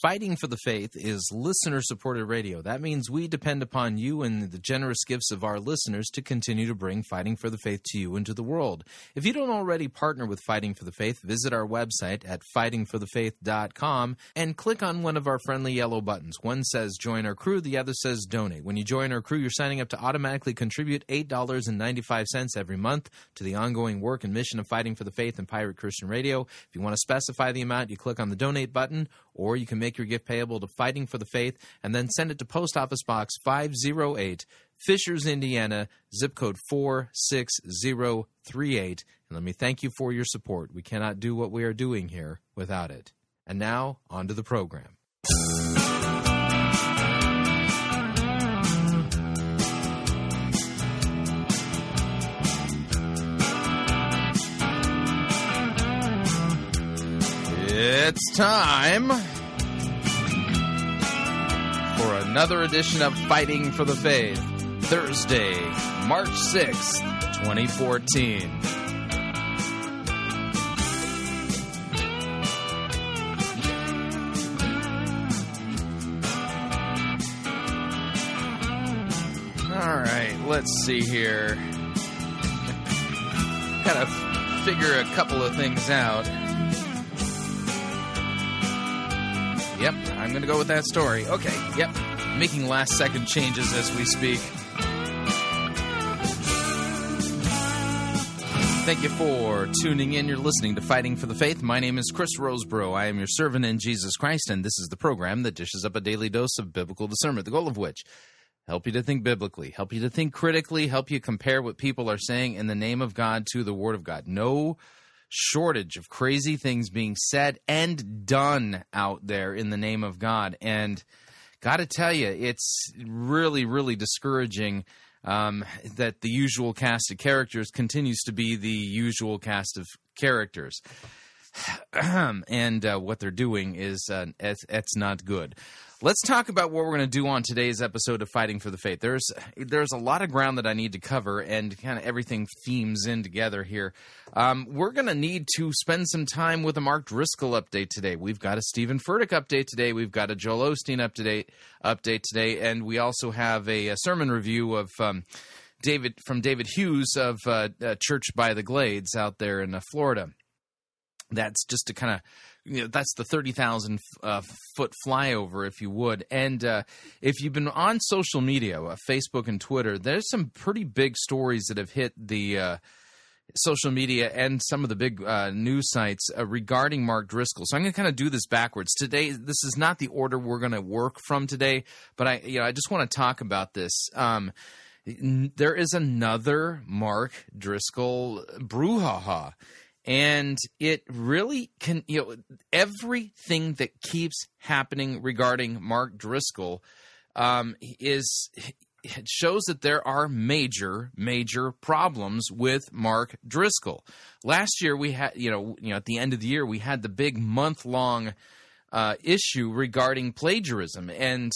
Fighting for the Faith is listener supported radio. That means we depend upon you and the generous gifts of our listeners to continue to bring Fighting for the Faith to you and to the world. If you don't already partner with Fighting for the Faith, visit our website at fightingforthefaith.com and click on one of our friendly yellow buttons. One says join our crew, the other says donate. When you join our crew, you're signing up to automatically contribute $8.95 every month to the ongoing work and mission of Fighting for the Faith and Pirate Christian Radio. If you want to specify the amount, you click on the donate button or you can make your gift payable to Fighting for the Faith and then send it to Post Office Box 508, Fishers, Indiana, zip code 46038. And let me thank you for your support. We cannot do what we are doing here without it. And now, on to the program. It's time for another edition of Fighting for the Faith, Thursday, March 6th, 2014. All right, let's see here. Gotta figure a couple of things out. Yep, I'm going to go with that story. Okay, yep. Making last second changes as we speak. Thank you for tuning in. You're listening to Fighting for the Faith. My name is Chris Rosebrough. I am your servant in Jesus Christ, and this is the program that dishes up a daily dose of biblical discernment, the goal of which help you to think biblically, help you to think critically, help you compare what people are saying in the name of God to the Word of God. No shortage of crazy things being said and done out there in the name of God. And got to tell you, it's really, really discouraging um, that the usual cast of characters continues to be the usual cast of characters. and uh, what they're doing is uh, it's, it's not good. Let's talk about what we're going to do on today's episode of Fighting for the Faith. There's there's a lot of ground that I need to cover, and kind of everything themes in together here. Um, we're going to need to spend some time with a Mark Driscoll update today. We've got a Steven Furtick update today. We've got a Joel Osteen update update today, and we also have a, a sermon review of. Um, David from David Hughes of uh, uh, Church by the Glades out there in uh, Florida. That's just to kind of you know, that's the 30,000 uh, foot flyover, if you would. And uh, if you've been on social media, uh, Facebook and Twitter, there's some pretty big stories that have hit the uh, social media and some of the big uh, news sites uh, regarding Mark Driscoll. So I'm going to kind of do this backwards today. This is not the order we're going to work from today, but I, you know, I just want to talk about this. Um, there is another Mark Driscoll brouhaha and it really can you know everything that keeps happening regarding Mark Driscoll um, is it shows that there are major major problems with Mark Driscoll. Last year we had you know you know at the end of the year we had the big month long uh, issue regarding plagiarism and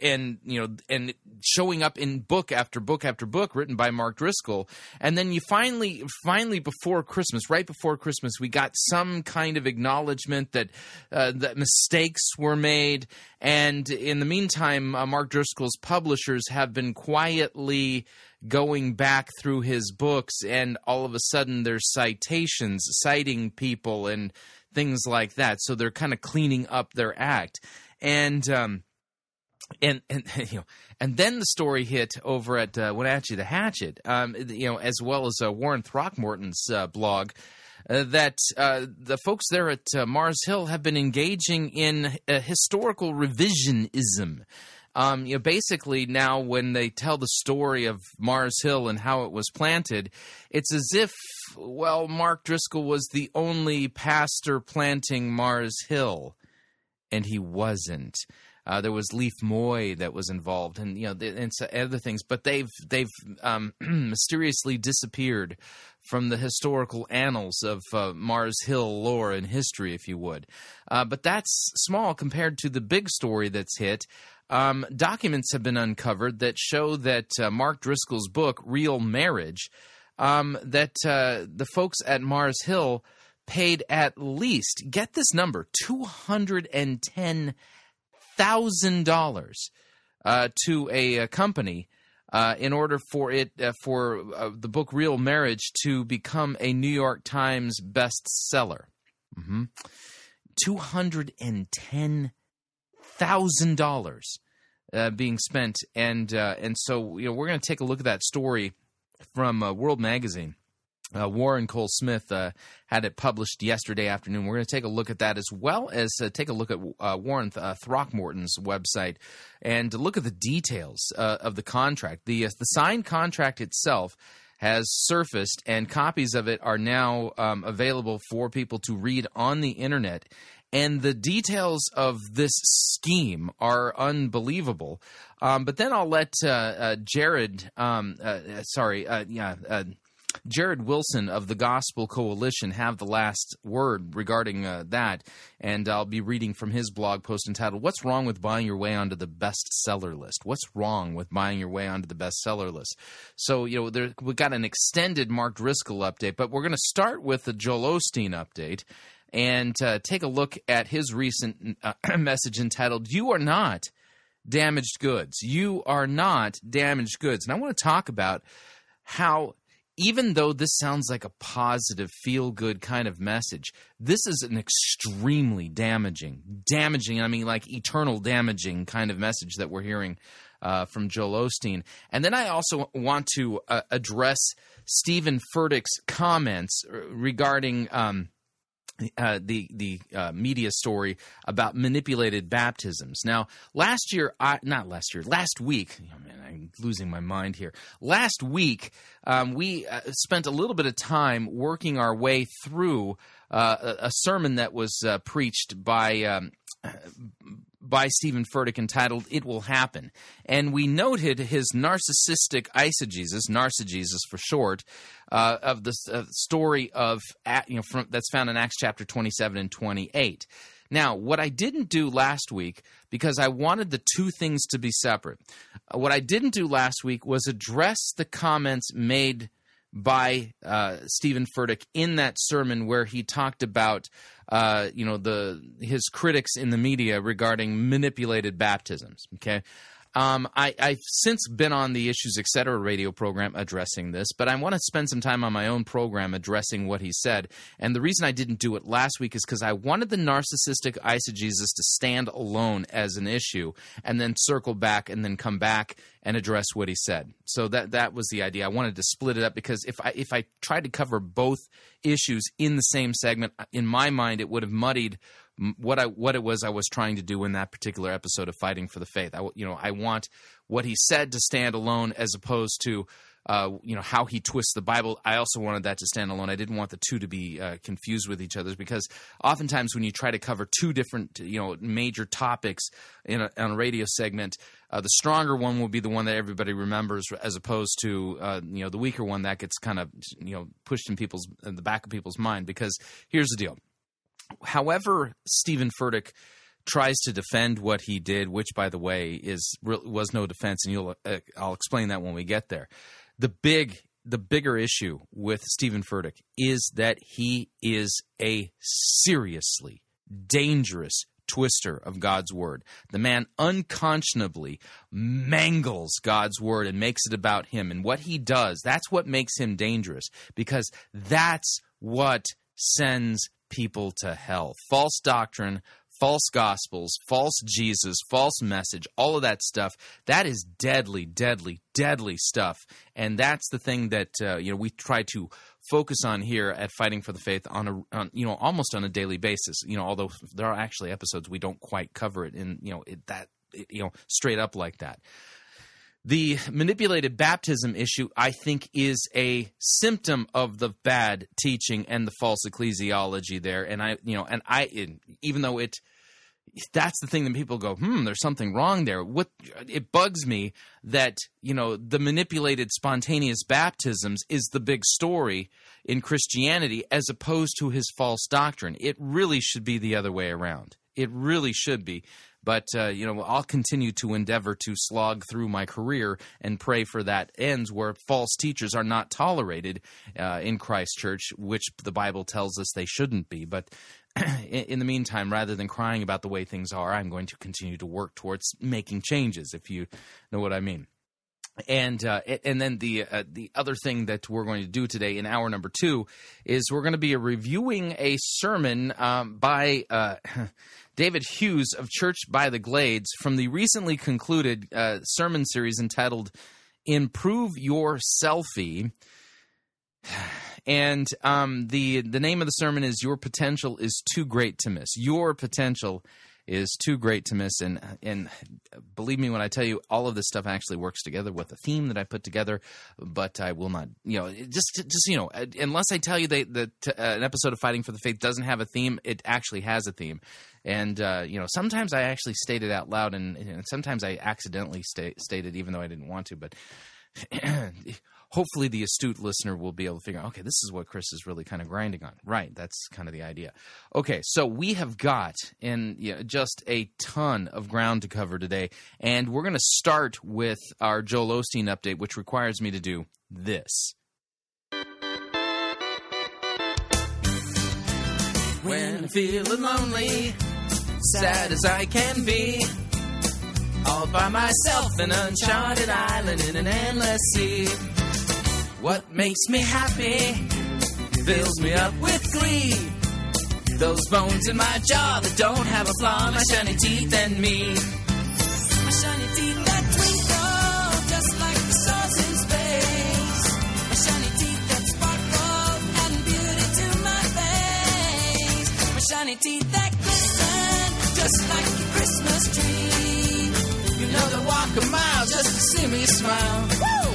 and you know and showing up in book after book after book written by Mark Driscoll. And then you finally finally before Christmas right before Christmas we got some kind of acknowledgement that uh, that mistakes were made. And in the meantime uh, Mark Driscoll's publishers have been quietly going back through his books and all of a sudden there's citations citing people and things like that. So they're kind of cleaning up their act, and um, and and you know, and then the story hit over at uh, Wenatchee the Hatchet, um, you know, as well as uh, Warren Throckmorton's uh, blog. Uh, that uh, the folks there at uh, Mars Hill have been engaging in historical revisionism. Um, you know, basically now when they tell the story of Mars Hill and how it was planted, it's as if, well, Mark Driscoll was the only pastor planting Mars Hill, and he wasn't. Uh, there was Lief Moi that was involved, and you know, and other things. But they've they've um, mysteriously disappeared from the historical annals of uh, Mars Hill lore and history, if you would. Uh, but that's small compared to the big story that's hit um, documents have been uncovered that show that uh, Mark Driscoll's book, Real Marriage, um, that uh, the folks at Mars Hill paid at least, get this number, $210,000 thousand uh, to a, a company uh, in order for it uh, for uh, the book Real Marriage to become a New York Times bestseller. Mm-hmm. Two hundred and ten thousand dollars uh, being spent, and uh, and so you know we're going to take a look at that story from uh, World Magazine. Uh, Warren Cole Smith uh, had it published yesterday afternoon. We're going to take a look at that as well as uh, take a look at Warren Th- Throckmorton's website and look at the details of the contract. The the signed contract itself has surfaced, and copies of it are now um, available for people to read on the internet. And the details of this scheme are unbelievable. Um, but then I'll let Jared, um, sorry, yeah Jared Wilson of the Gospel Coalition have the last word regarding uh, that, and I'll be reading from his blog post entitled "What's Wrong with Buying Your Way Onto the Bestseller List?" What's wrong with buying your way onto the bestseller list? So you know, there, we got an extended Mark Driscoll update, but we're going to start with the Joel Osteen update and uh, take a look at his recent uh, message entitled "You Are Not." Damaged goods. You are not damaged goods. And I want to talk about how even though this sounds like a positive, feel good kind of message, this is an extremely damaging, damaging, I mean, like eternal damaging kind of message that we're hearing uh, from Joel Osteen. And then I also want to uh, address Steven Furtick's comments regarding. Um, uh, the the uh, media story about manipulated baptisms. Now, last year, I, not last year, last week. Oh man, I'm losing my mind here. Last week, um, we uh, spent a little bit of time working our way through uh, a, a, sermon that was uh, preached by. Um, by Steven Furtick entitled "It Will Happen," and we noted his narcissistic eisegesis, narcigesis for short, uh, of the uh, story of you know from, that's found in Acts chapter twenty-seven and twenty-eight. Now, what I didn't do last week, because I wanted the two things to be separate, uh, what I didn't do last week was address the comments made by uh, Steven Furtick in that sermon where he talked about uh, you know the his critics in the media regarding manipulated baptisms. Okay, um, I, have since been on the Issues Etc. radio program addressing this, but I want to spend some time on my own program addressing what he said. And the reason I didn't do it last week is because I wanted the narcissistic eisegesis to stand alone as an issue and then circle back and then come back and address what he said. So that that was the idea. I wanted to split it up because if I if I tried to cover both issues in the same segment, in my mind it would have muddied what I what it was I was trying to do in that particular episode of Fighting for the Faith. I you know I want what he said to stand alone as opposed to uh, you know how he twists the Bible. I also wanted that to stand alone. I didn't want the two to be uh, confused with each other because oftentimes when you try to cover two different you know major topics in a, in a radio segment, uh, the stronger one will be the one that everybody remembers, as opposed to uh, you know the weaker one that gets kind of you know pushed in people's in the back of people's mind. Because here's the deal however, Steven Furtick tries to defend what he did, which, by the way, is was no defense, and you'll uh, I'll explain that when we get there. The big the bigger issue with Steven Furtick is that he is a seriously dangerous twister of God's word. The man unconscionably mangles God's word and makes it about him. And what he does, that's what makes him dangerous because that's what sends people to hell. False doctrine, false gospels, false Jesus, false message, all of that stuff. That is deadly, deadly, deadly stuff. And that's the thing that uh, you know we try to focus on here at Fighting for the Faith on a on, you know almost on a daily basis. You know, although there are actually episodes we don't quite cover it in you know it, that you know straight up like that. The manipulated baptism issue, I think, is a symptom of the bad teaching and the false ecclesiology there. And I, you know, and I, even though it, that's the thing that people go, hmm, there's something wrong there. What it bugs me that you know the manipulated spontaneous baptisms is the big story in Christianity as opposed to his false doctrine. It really should be the other way around. It really should be. But, uh, you know, I'll continue to endeavor to slog through my career and pray for that ends where false teachers are not tolerated uh, in Christ Church, which the Bible tells us they shouldn't be. But in the meantime, rather than crying about the way things are, I'm going to continue to work towards making changes, if you know what I mean and uh, and then the uh, the other thing that we're going to do today in hour number two is we're going to be reviewing a sermon um, by uh, David Hughes of Church by the Glades from the recently concluded uh, sermon series entitled "Improve Your Selfie." And um, the the name of the sermon is "Your Potential is Too Great to Miss." Your potential is too great to miss. And and believe me when I tell you, all of this stuff actually works together with a theme that I put together. But I will not, you know, just just you know, unless I tell you that, that uh, an episode of Fighting for the Faith doesn't have a theme, it actually has a theme. And uh, you know, sometimes I actually state it out loud, and, and sometimes I accidentally state, state it even though I didn't want to. But hopefully the astute listener will be able to figure out, okay, this is what Chris is really kind of grinding on. Right. That's kind of the idea. Okay. So we have got in you know, just a ton of ground to cover today. And we're going to start with our Joel Osteen update, which requires me to do this. When feeling lonely, sad as I can be, all by myself, an uncharted island in an endless sea. What makes me happy fills me up with glee. Those bones in my jaw that don't have a flaw, my shiny teeth and me. My shiny teeth that twinkle just like the stars in space. My shiny teeth that sparkle and beauty to my face. My shiny teeth that glisten just like a Christmas tree. You know they walk a mile just to see me smile. Woo!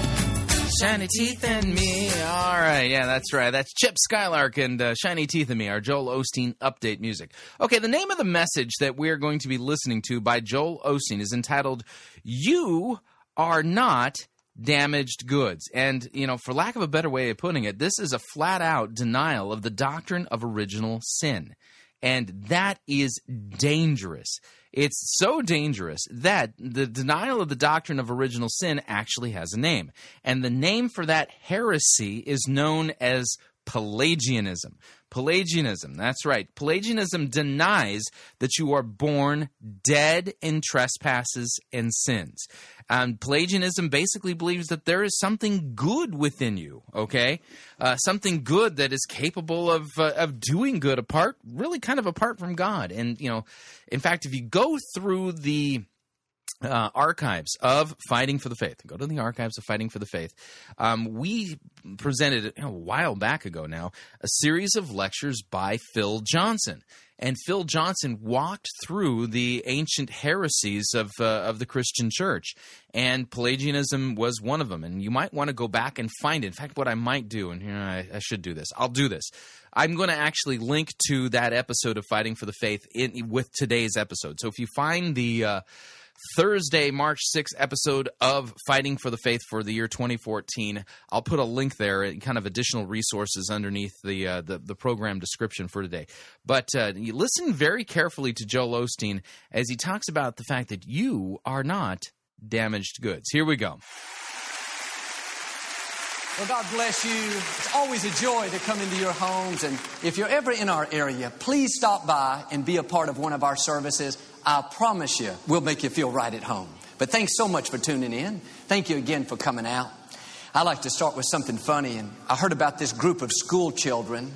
Shiny Teeth and Me. All right, yeah, that's right. That's Chip Skylark and uh, Shiny Teeth and Me, our Joel Osteen update music. Okay, the name of the message that we're going to be listening to by Joel Osteen is entitled You Are Not damaged goods. And, you know, for lack of a better way of putting it, this is a flat out denial of the doctrine of original sin. And that is dangerous. It's so dangerous that the denial of the doctrine of original sin actually has a name. And the name for that heresy is known as Pelagianism. Pelagianism, that's right. Pelagianism denies that you are born dead in trespasses and sins. And Pelagianism basically believes that there is something good within you, okay? Uh, something good that is capable of, uh, of doing good apart, really kind of apart from God. And, you know, in fact, if you go through the uh, archives of Fighting for the Faith. Go to the archives of Fighting for the Faith. Um, we presented you know, a while back ago now a series of lectures by Phil Johnson. And Phil Johnson walked through the ancient heresies of uh, of the Christian Church, and Pelagianism was one of them. And you might want to go back and find it. In fact, what I might do, and here I, I should do this, I'll do this. I'm going to actually link to that episode of Fighting for the Faith in, with today's episode. So if you find the uh, Thursday, March 6th episode of Fighting for the Faith for the year 2014. I'll put a link there and kind of additional resources underneath the uh, the, the, program description for today. But uh, listen very carefully to Joel Osteen as he talks about the fact that you are not damaged goods. Here we go. Well, God bless you. It's always a joy to come into your homes. And if you're ever in our area, please stop by and be a part of one of our services. I promise you, we'll make you feel right at home. But thanks so much for tuning in. Thank you again for coming out. I like to start with something funny. And I heard about this group of school children.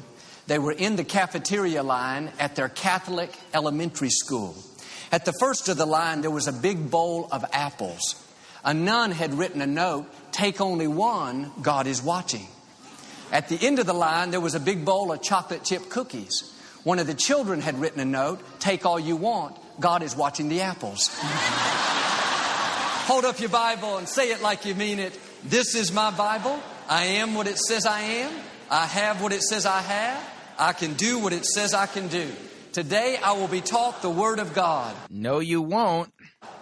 They were in the cafeteria line at their Catholic elementary school. At the first of the line, there was a big bowl of apples. A nun had written a note Take only one, God is watching. At the end of the line, there was a big bowl of chocolate chip cookies. One of the children had written a note Take all you want, God is watching the apples. Hold up your Bible and say it like you mean it. This is my Bible. I am what it says I am. I have what it says I have. I can do what it says I can do. Today I will be taught the Word of God. No, you won't.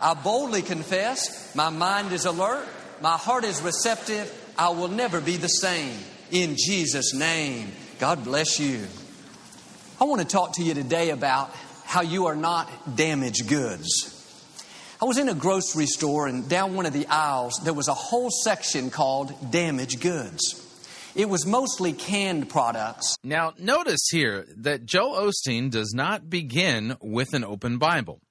I boldly confess, my mind is alert, my heart is receptive. I will never be the same. In Jesus' name, God bless you. I want to talk to you today about how you are not damaged goods. I was in a grocery store, and down one of the aisles, there was a whole section called damaged goods. It was mostly canned products. Now, notice here that Joel Osteen does not begin with an open Bible.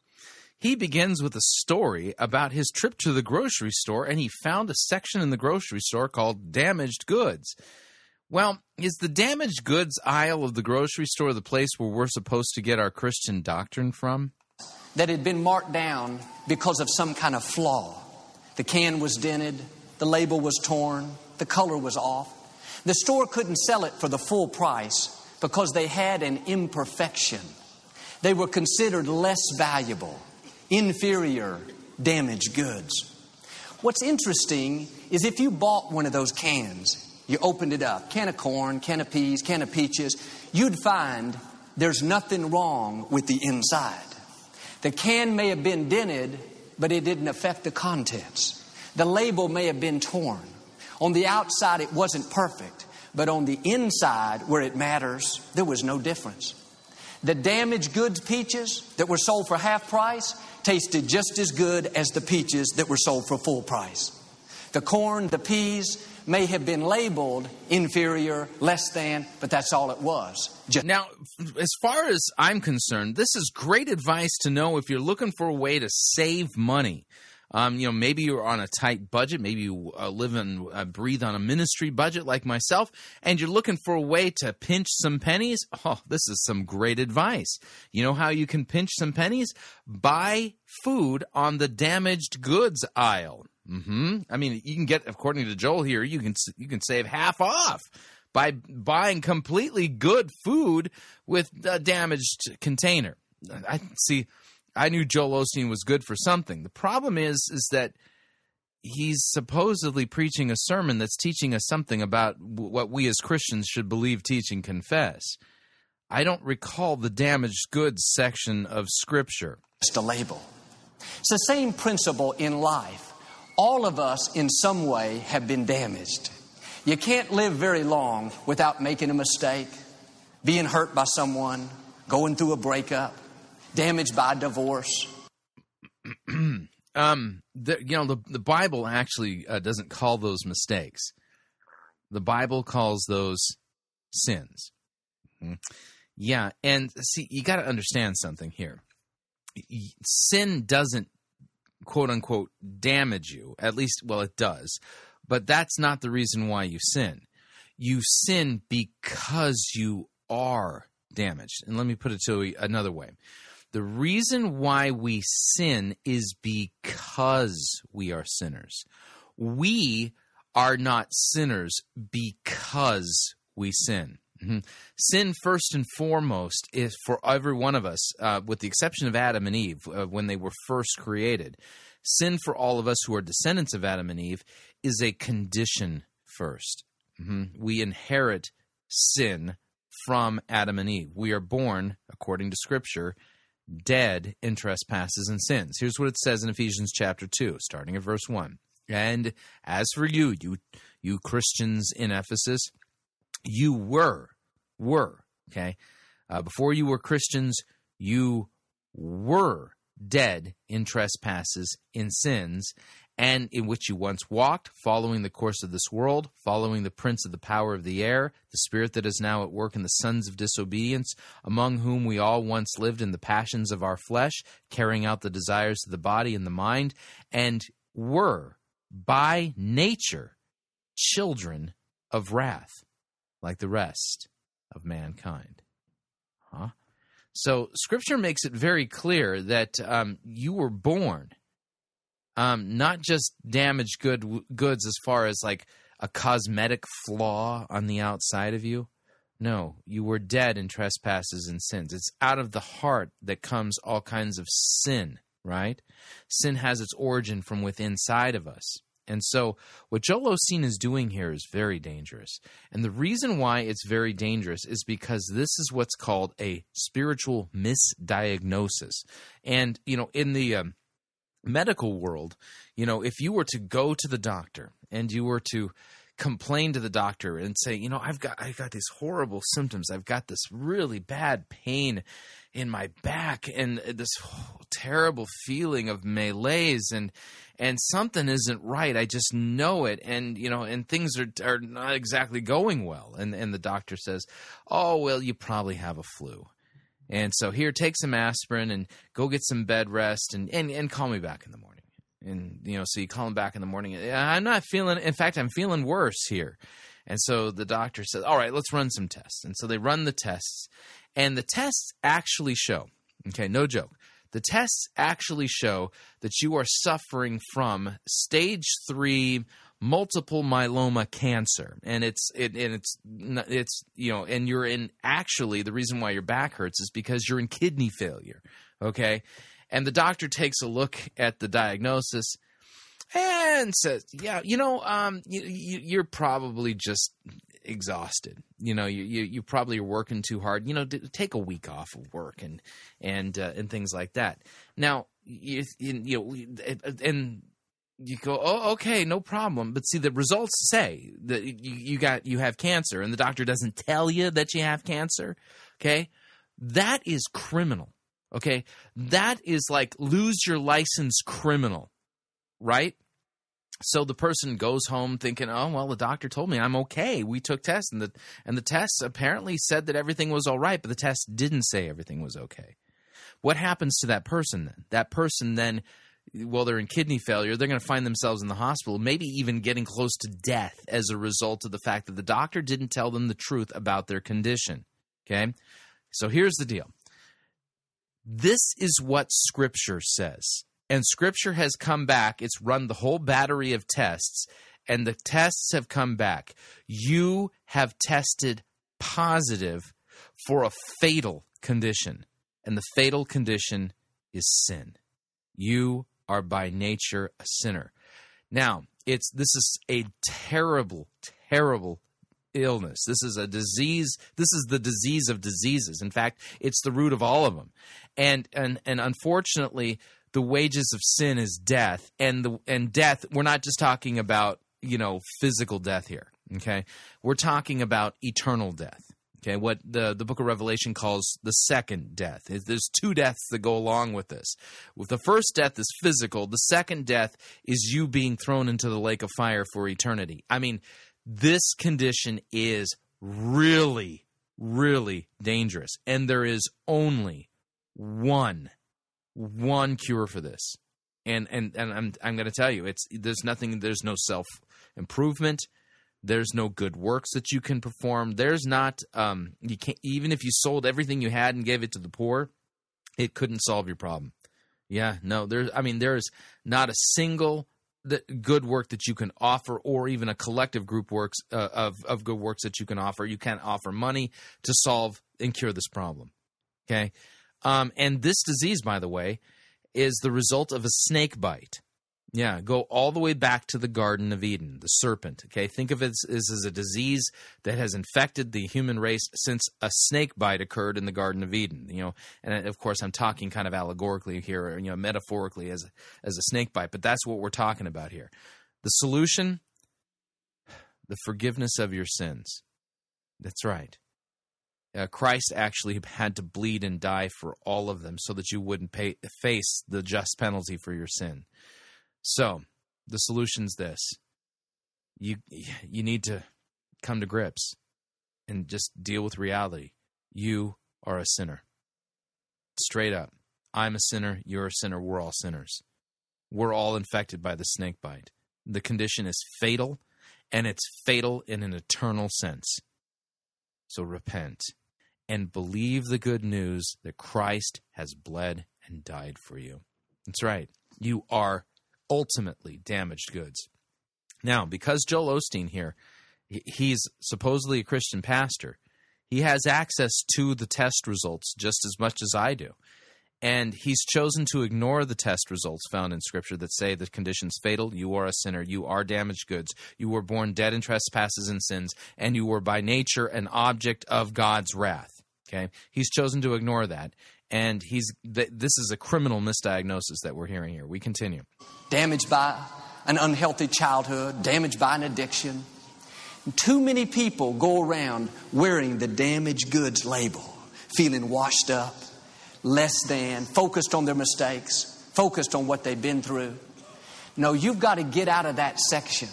He begins with a story about his trip to the grocery store and he found a section in the grocery store called damaged goods. Well, is the damaged goods aisle of the grocery store the place where we're supposed to get our Christian doctrine from? That had been marked down because of some kind of flaw. The can was dented, the label was torn, the color was off. The store couldn't sell it for the full price because they had an imperfection. They were considered less valuable, inferior, damaged goods. What's interesting is if you bought one of those cans, you opened it up, can of corn, can of peas, can of peaches, you'd find there's nothing wrong with the inside. The can may have been dented, but it didn't affect the contents. The label may have been torn. On the outside, it wasn't perfect, but on the inside, where it matters, there was no difference. The damaged goods peaches that were sold for half price tasted just as good as the peaches that were sold for full price. The corn, the peas may have been labeled inferior, less than, but that's all it was. Just now, as far as I'm concerned, this is great advice to know if you're looking for a way to save money. Um, you know, maybe you're on a tight budget, maybe you uh, live and uh, breathe on a ministry budget like myself, and you're looking for a way to pinch some pennies. Oh, this is some great advice. You know how you can pinch some pennies? Buy food on the damaged goods aisle. Mm-hmm. I mean, you can get, according to Joel here, you can you can save half off by buying completely good food with a damaged container. I see. I knew Joel Osteen was good for something. The problem is, is that he's supposedly preaching a sermon that's teaching us something about what we as Christians should believe, teach, and confess. I don't recall the damaged goods section of Scripture. Just a label. It's the same principle in life. All of us, in some way, have been damaged. You can't live very long without making a mistake, being hurt by someone, going through a breakup damaged by divorce? um, the, you know, the, the Bible actually uh, doesn't call those mistakes. The Bible calls those sins. Mm-hmm. Yeah, and see, you got to understand something here. Sin doesn't, quote unquote, damage you. At least, well, it does. But that's not the reason why you sin. You sin because you are damaged. And let me put it to another way the reason why we sin is because we are sinners. We are not sinners because we sin. Mm-hmm. Sin, first and foremost, is for every one of us, uh, with the exception of Adam and Eve uh, when they were first created. Sin for all of us who are descendants of Adam and Eve is a condition 1st mm-hmm. We inherit sin from Adam and Eve. We are born, according to Scripture, dead in trespasses and sins. Here's what it says in Ephesians chapter 2, starting at verse 1. And as for you, you you Christians in Ephesus, you were were, okay? Uh, before you were Christians, you were dead in trespasses, in sins, and in which you once walked, following the course of this world, following the prince of the power of the air, the spirit that is now at work in the sons of disobedience, among whom we all once lived in the passions of our flesh, carrying out the desires of the body and the mind, and were by nature children of wrath, like the rest of mankind. Huh? So, Scripture makes it very clear that um, you were born um, not just damaged good goods as far as like a cosmetic flaw on the outside of you. No, you were dead in trespasses and sins. It's out of the heart that comes all kinds of sin, right? Sin has its origin from within inside of us. And so, what Joel Osteen is doing here is very dangerous. And the reason why it's very dangerous is because this is what's called a spiritual misdiagnosis. And, you know, in the um, medical world, you know, if you were to go to the doctor and you were to complain to the doctor and say, you know, I've got I've got these horrible symptoms. I've got this really bad pain in my back and this terrible feeling of malaise and and something isn't right. I just know it, and you know, and things are are not exactly going well. And and the doctor says, "Oh well, you probably have a flu." And so here, take some aspirin and go get some bed rest, and and and call me back in the morning. And you know, so you call him back in the morning. I'm not feeling. In fact, I'm feeling worse here. And so the doctor says, "All right, let's run some tests." And so they run the tests, and the tests actually show. Okay, no joke the tests actually show that you are suffering from stage three multiple myeloma cancer and it's it, and it's it's you know and you're in actually the reason why your back hurts is because you're in kidney failure okay and the doctor takes a look at the diagnosis and says yeah you know um you, you you're probably just exhausted. You know, you, you, you probably are working too hard. You know, take a week off of work and and uh, and things like that. Now, you, you know, and you go, oh, okay, no problem. But see, the results say that you, you got you have cancer, and the doctor doesn't tell you that you have cancer. Okay, that is criminal. Okay, that is like lose your license criminal, right? So the person goes home thinking, "Oh well, the doctor told me I'm okay. We took tests, and the and the tests apparently said that everything was all right, but the test didn't say everything was okay." What happens to that person then? That person then, well, they're in kidney failure. They're going to find themselves in the hospital, maybe even getting close to death as a result of the fact that the doctor didn't tell them the truth about their condition. Okay, so here's the deal. This is what Scripture says and scripture has come back. It's run the whole battery of tests, and the tests have come back. You have tested positive for a fatal condition, and the fatal condition is sin. You are by nature a sinner. Now, it's this is a terrible, terrible illness. This is a disease. This is the disease of diseases. In fact, it's the root of all of them. And and and unfortunately, the wages of sin is death and the and death we're not just talking about you know physical death here okay? We're talking about eternal death okay? What the the book of revelation calls the second death. There's two deaths that go along with this. With the first death is physical the second death is you being thrown into the lake of fire for eternity. I mean this condition is really really dangerous and there is only one one cure for this. And and and I'm I'm going to tell you, it's there's nothing. There's no self improvement. There's no good works that you can perform. There's not um you can't even if you sold everything you had and gave it to the poor, it couldn't solve your problem. Yeah, no, there's I mean there's not a single good work that you can offer or even a collective group works uh, of of good works that you can offer. You can't offer money to solve and cure this problem. Okay? Um, and this disease, by the way, is the result of a snake bite. Yeah, go all the way back to the Garden of Eden, the serpent. Okay, think of it as, as a disease that has infected the human race since a snake bite occurred in the Garden of Eden. You know, and of course, I'm talking kind of allegorically here, you know, metaphorically as as a snake bite. But that's what we're talking about here. The solution: the forgiveness of your sins. That's right uh, Christ actually had to bleed and die for all of them so that you wouldn't pay, face the just penalty for your sin. So, the solution's this. You you need to come to grips and just deal with reality. You are a sinner. Straight up. I'm a sinner, you're a sinner, we're all sinners. We're all infected by the snake bite. The condition is fatal, and it's fatal in an eternal sense. So repent and believe the good news that Christ has bled and died for you. That's right. You are ultimately damaged goods. Now, because Joel Osteen here, he's supposedly a Christian pastor, he has access to the test results just as much as I do. And he's chosen to ignore the test results found in Scripture that say the condition's fatal. You are a sinner. You are damaged goods. You were born dead in trespasses and sins, and you were by nature an object of God's wrath. Okay, he's chosen to ignore that, and he's th- this is a criminal misdiagnosis that we're hearing here. We continue. Damaged by an unhealthy childhood, damaged by an addiction. Too many people go around wearing the damaged goods label, feeling washed up, less than, focused on their mistakes, focused on what they've been through. No, you've got to get out of that section.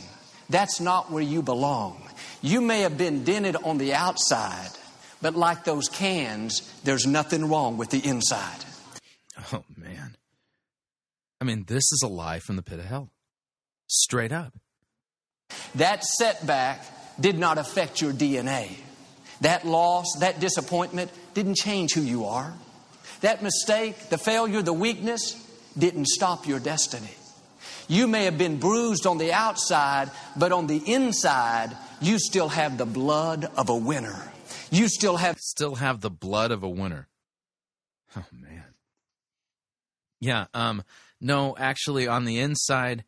That's not where you belong. You may have been dented on the outside, but like those cans, there's nothing wrong with the inside. Oh, man. I mean, this is a lie from the pit of hell. Straight up. That setback did not affect your DNA. That loss, that disappointment didn't change who you are. That mistake, the failure, the weakness didn't stop your destiny. You may have been bruised on the outside, but on the inside, you still have the blood of a winner. You still have still have the blood of a winner. Oh man. Yeah, um no, actually on the inside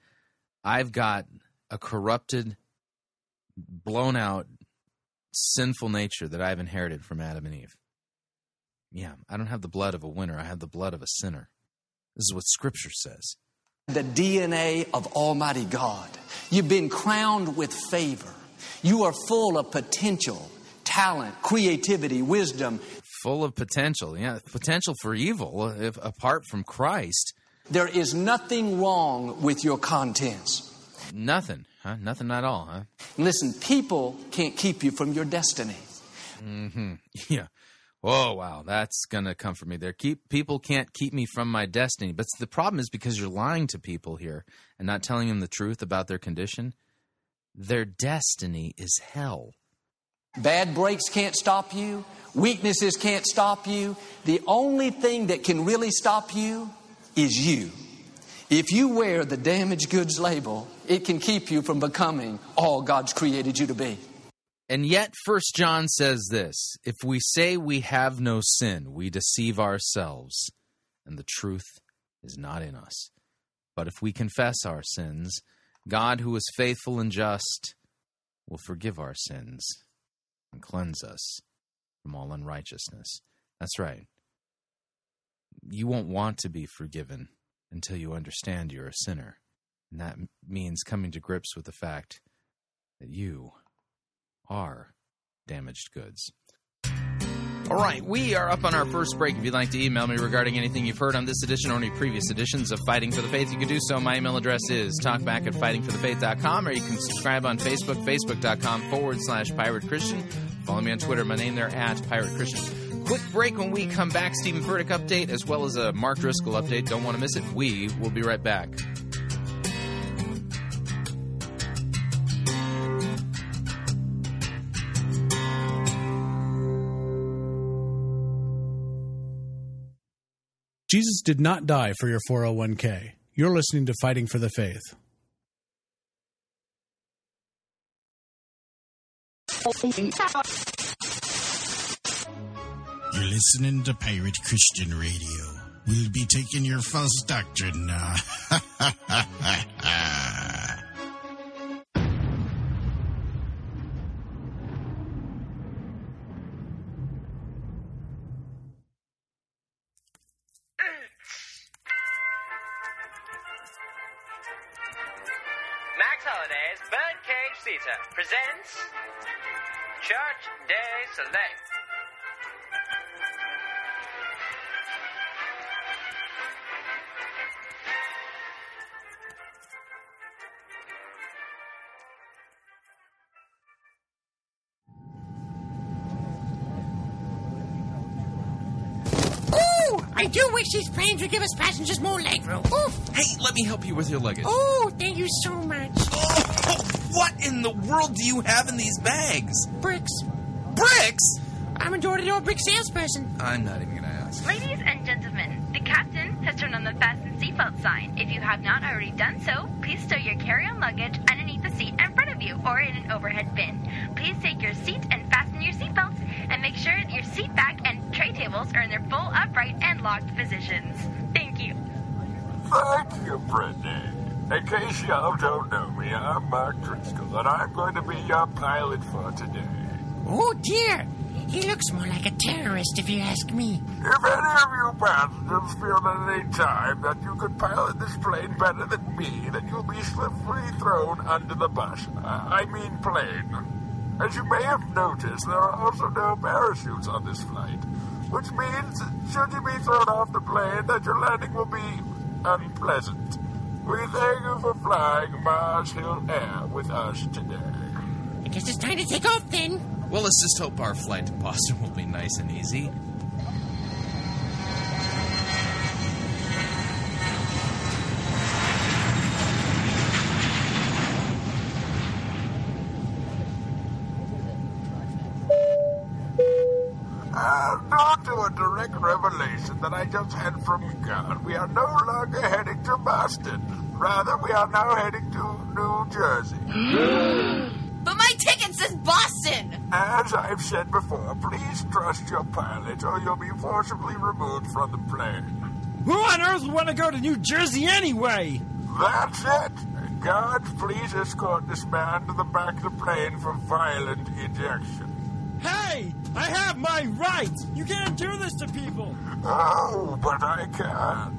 I've got a corrupted blown out sinful nature that I've inherited from Adam and Eve. Yeah, I don't have the blood of a winner, I have the blood of a sinner. This is what scripture says. The DNA of Almighty God. You've been crowned with favor. You are full of potential, talent, creativity, wisdom. Full of potential, yeah, potential for evil if apart from Christ. There is nothing wrong with your contents. Nothing, huh? Nothing at all, huh? Listen, people can't keep you from your destiny. Mm-hmm. Yeah. Oh wow, that's gonna come for me there. Keep people can't keep me from my destiny. But the problem is because you're lying to people here and not telling them the truth about their condition. Their destiny is hell. Bad breaks can't stop you. Weaknesses can't stop you. The only thing that can really stop you is you. If you wear the damaged goods label, it can keep you from becoming all God's created you to be. And yet, First John says this If we say we have no sin, we deceive ourselves, and the truth is not in us. But if we confess our sins, God, who is faithful and just, will forgive our sins and cleanse us from all unrighteousness. That's right. You won't want to be forgiven until you understand you're a sinner. And that means coming to grips with the fact that you are damaged goods. All right, we are up on our first break. If you'd like to email me regarding anything you've heard on this edition or any previous editions of Fighting for the Faith, you can do so. My email address is talkback at fightingforthefaith.com, or you can subscribe on Facebook, facebook.com forward slash pirate Christian. Follow me on Twitter. My name there at pirate Christian. Quick break when we come back. Steven Furtick update as well as a Mark Driscoll update. Don't want to miss it. We will be right back. Jesus did not die for your 401k. You're listening to Fighting for the Faith. You're listening to Pirate Christian Radio. We'll be taking your false doctrine now. Day Soleil. Ooh, I do wish these planes would give us passengers more legroom. Oof. Hey, let me help you with your luggage. Ooh, thank you so much. Oh, what in the world do you have in these bags? Bricks. Bricks? I'm a door-to-door brick salesperson. I'm not even gonna ask. Ladies and gentlemen, the captain has turned on the fasten seatbelt sign. If you have not already done so, please stow your carry-on luggage underneath the seat in front of you or in an overhead bin. Please take your seat and fasten your seatbelts and make sure that your seat back and tray tables are in their full upright and locked positions. Thank you. Thank you, Brittany. In case y'all don't know me, I'm Mark Driscoll, and I'm going to be your pilot for today. Oh dear, he looks more like a terrorist if you ask me. If any of you passengers feel at any time that you could pilot this plane better than me, then you'll be swiftly thrown under the bus. I mean plane. As you may have noticed, there are also no parachutes on this flight. which means should you be thrown off the plane, that your landing will be unpleasant. We thank you for flying Mars Hill Air with us today. I guess it's time to take off then. Well, let's just hope our flight to Boston will be nice and easy. Due to a direct revelation that I just had from God, we are no longer heading to Boston. Rather, we are now heading to New Jersey. But my ticket says Boston! As I've said before, please trust your pilot or you'll be forcibly removed from the plane. Who on earth would want to go to New Jersey anyway? That's it. God, please escort this man to the back of the plane for violent ejection. Hey, I have my rights. You can't do this to people. Oh, but I can.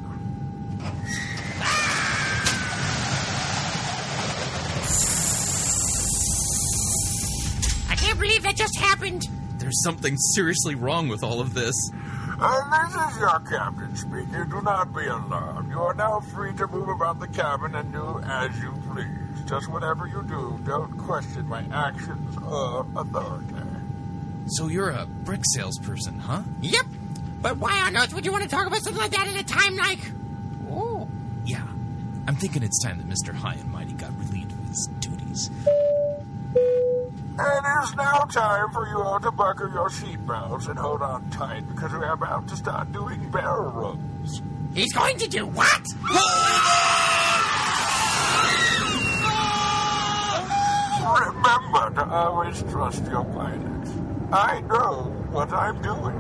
Believe that just happened. There's something seriously wrong with all of this. And this is your captain speaking. Do not be alarmed. You are now free to move about the cabin and do as you please. Just whatever you do, don't question my actions or authority. So you're a brick salesperson, huh? Yep. But why on earth would you want to talk about something like that at a time like. Oh. Yeah. I'm thinking it's time that Mr. High and Mighty got relieved of his duties. It is now time for you all to buckle your seatbelts and hold on tight because we're about to start doing barrel rolls. He's going to do what? Remember to always trust your pilots. I know what I'm doing.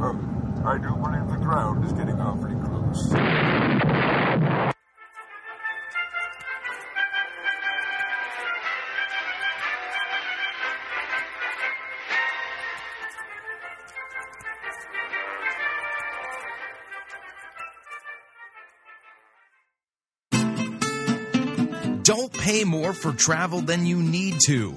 Oh, I do believe the ground is getting awfully close. Pay more for travel than you need to.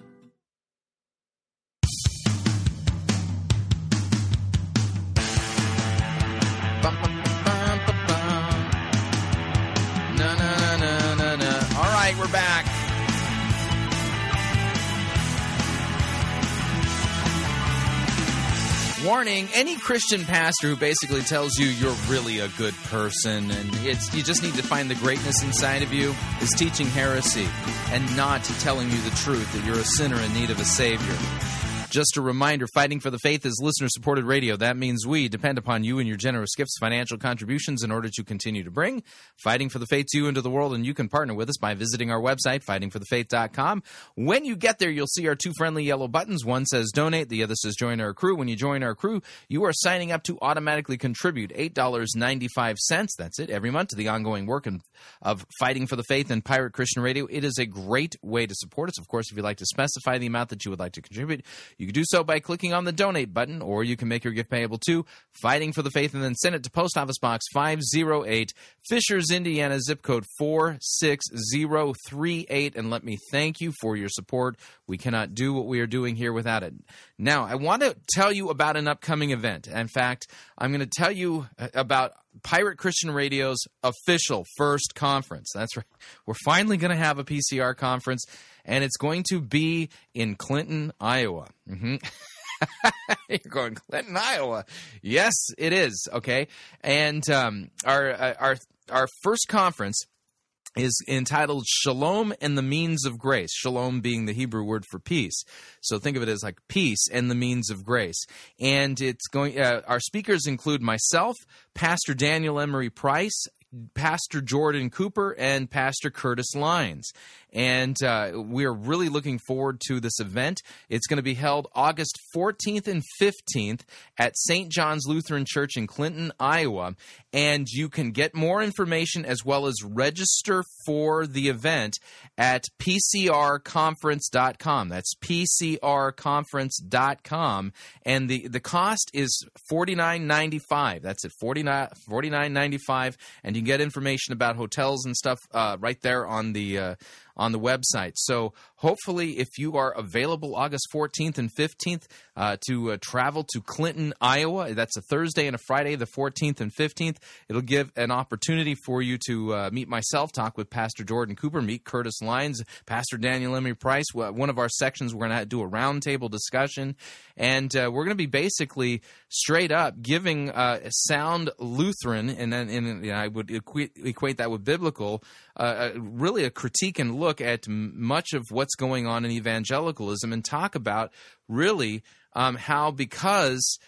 We're back. Warning, any Christian pastor who basically tells you you're really a good person and it's you just need to find the greatness inside of you is teaching heresy and not telling you the truth that you're a sinner in need of a savior. Just a reminder Fighting for the Faith is listener supported radio. That means we depend upon you and your generous gifts, financial contributions in order to continue to bring Fighting for the Faith to you into the world. And you can partner with us by visiting our website, fightingforthefaith.com. When you get there, you'll see our two friendly yellow buttons. One says donate, the other says join our crew. When you join our crew, you are signing up to automatically contribute $8.95. That's it every month to the ongoing work of, Fighting for the Faith and Pirate Christian Radio. It is a great way to support us. Of course, if you'd like to specify the amount that you would like to contribute, you can do so by clicking on the donate button, or you can make your gift payable to Fighting for the Faith and then send it to Post Office Box 508, Fishers, Indiana, zip code 46038. And let me thank you for your support. We cannot do what we are doing here without it. Now, I want to tell you about an upcoming event. In fact, I'm going to tell you uh, about Pirate Christian Radio's official first conference. That's right. We're finally going to have a PCR conference, and it's going to be in Clinton, Iowa. hmm You're going Clinton, Iowa. Yes, it is. Okay, and um, our uh, our our first conference is entitled Shalom and the Means of Grace. Shalom being the Hebrew word for peace. So think of it as like peace and the means of grace. And it's going, uh, our speakers include myself, Pastor Daniel Emery Price, Pastor Jordan Cooper and Pastor Curtis Lines. And uh, we're really looking forward to this event. It's going to be held August 14th and 15th at St. John's Lutheran Church in Clinton, Iowa. And you can get more information as well as register for the event at pcrconference.com. That's pcrconference.com. And the, the cost is $49.95. That's at $49.95. And you can get information about hotels and stuff uh, right there on the. Uh, on the website. So hopefully, if you are available August 14th and 15th uh, to uh, travel to Clinton, Iowa, that's a Thursday and a Friday, the 14th and 15th, it'll give an opportunity for you to uh, meet myself, talk with Pastor Jordan Cooper, meet Curtis Lines, Pastor Daniel Emery Price. One of our sections, we're going to do a roundtable discussion, and uh, we're going to be basically straight up giving uh, sound Lutheran, and and, and I would equate, equate that with biblical, uh, really a critique and look at much of what's going on in evangelicalism and talk about really um, how because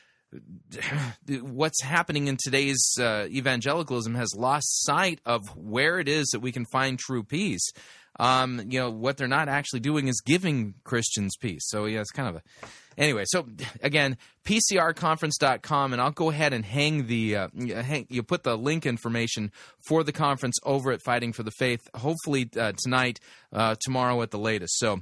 what's happening in today's uh, evangelicalism has lost sight of where it is that we can find true peace. Um, you know what they're not actually doing is giving Christians peace. So yeah, it's kind of a anyway, so again, PCRconference.com, and I'll go ahead and hang the uh, hang, you put the link information for the conference over at Fighting for the Faith. Hopefully uh, tonight, uh, tomorrow at the latest. So.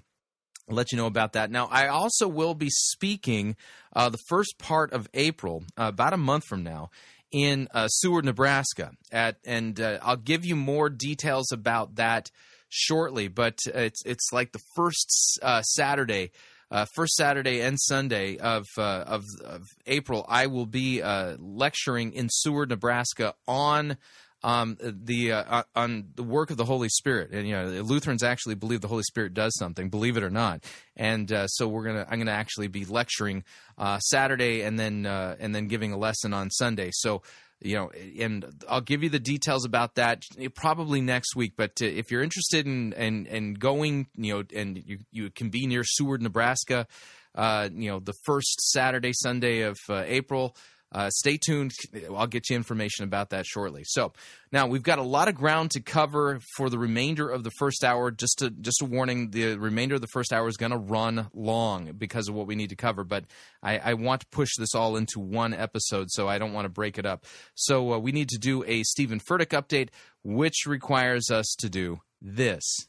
I'll let you know about that. Now, I also will be speaking uh, the first part of April, uh, about a month from now, in uh, Seward, Nebraska, at, and I'll give you more details about that shortly. But it's it's like the first Saturday uh, first Saturday and Sunday of, uh, of, of April, I will be uh, lecturing in Seward, Nebraska on um, the uh, on the work of the Holy Spirit, and you know Lutherans actually believe the Holy Spirit does something, believe it or not. And uh, so we're gonna I'm gonna actually be lecturing uh, Saturday and then uh, and then giving a lesson on Sunday. So you know, and I'll give you the details about that probably next week. But uh, if you're interested in, in, in going, you know, and you, you can be near Seward, Nebraska, uh, you know, the first Saturday, Sunday of uh, April, uh, stay tuned. I'll get you information about that shortly. So now we've got a lot of ground to cover for the remainder of the first hour. Just to just a warning: the remainder of the first hour is going to run long because of what we need to cover. But I, I, want to push this all into one episode, so I don't want to break it up. So uh, we need to do a Steven Furtick update, which requires us to do this.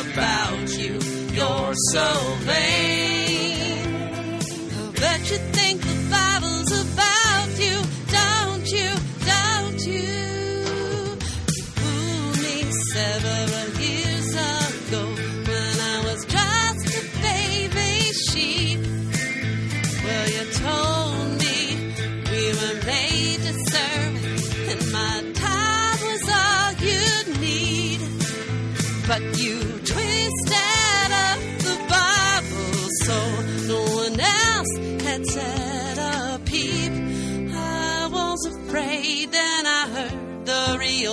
About you. You're so vain. I bet you think the Bible's about you, don't you? Don't you? You fooled me several years ago when I was just a baby sheep. Well, you told me we were made to serve, and my time was all you'd need. but you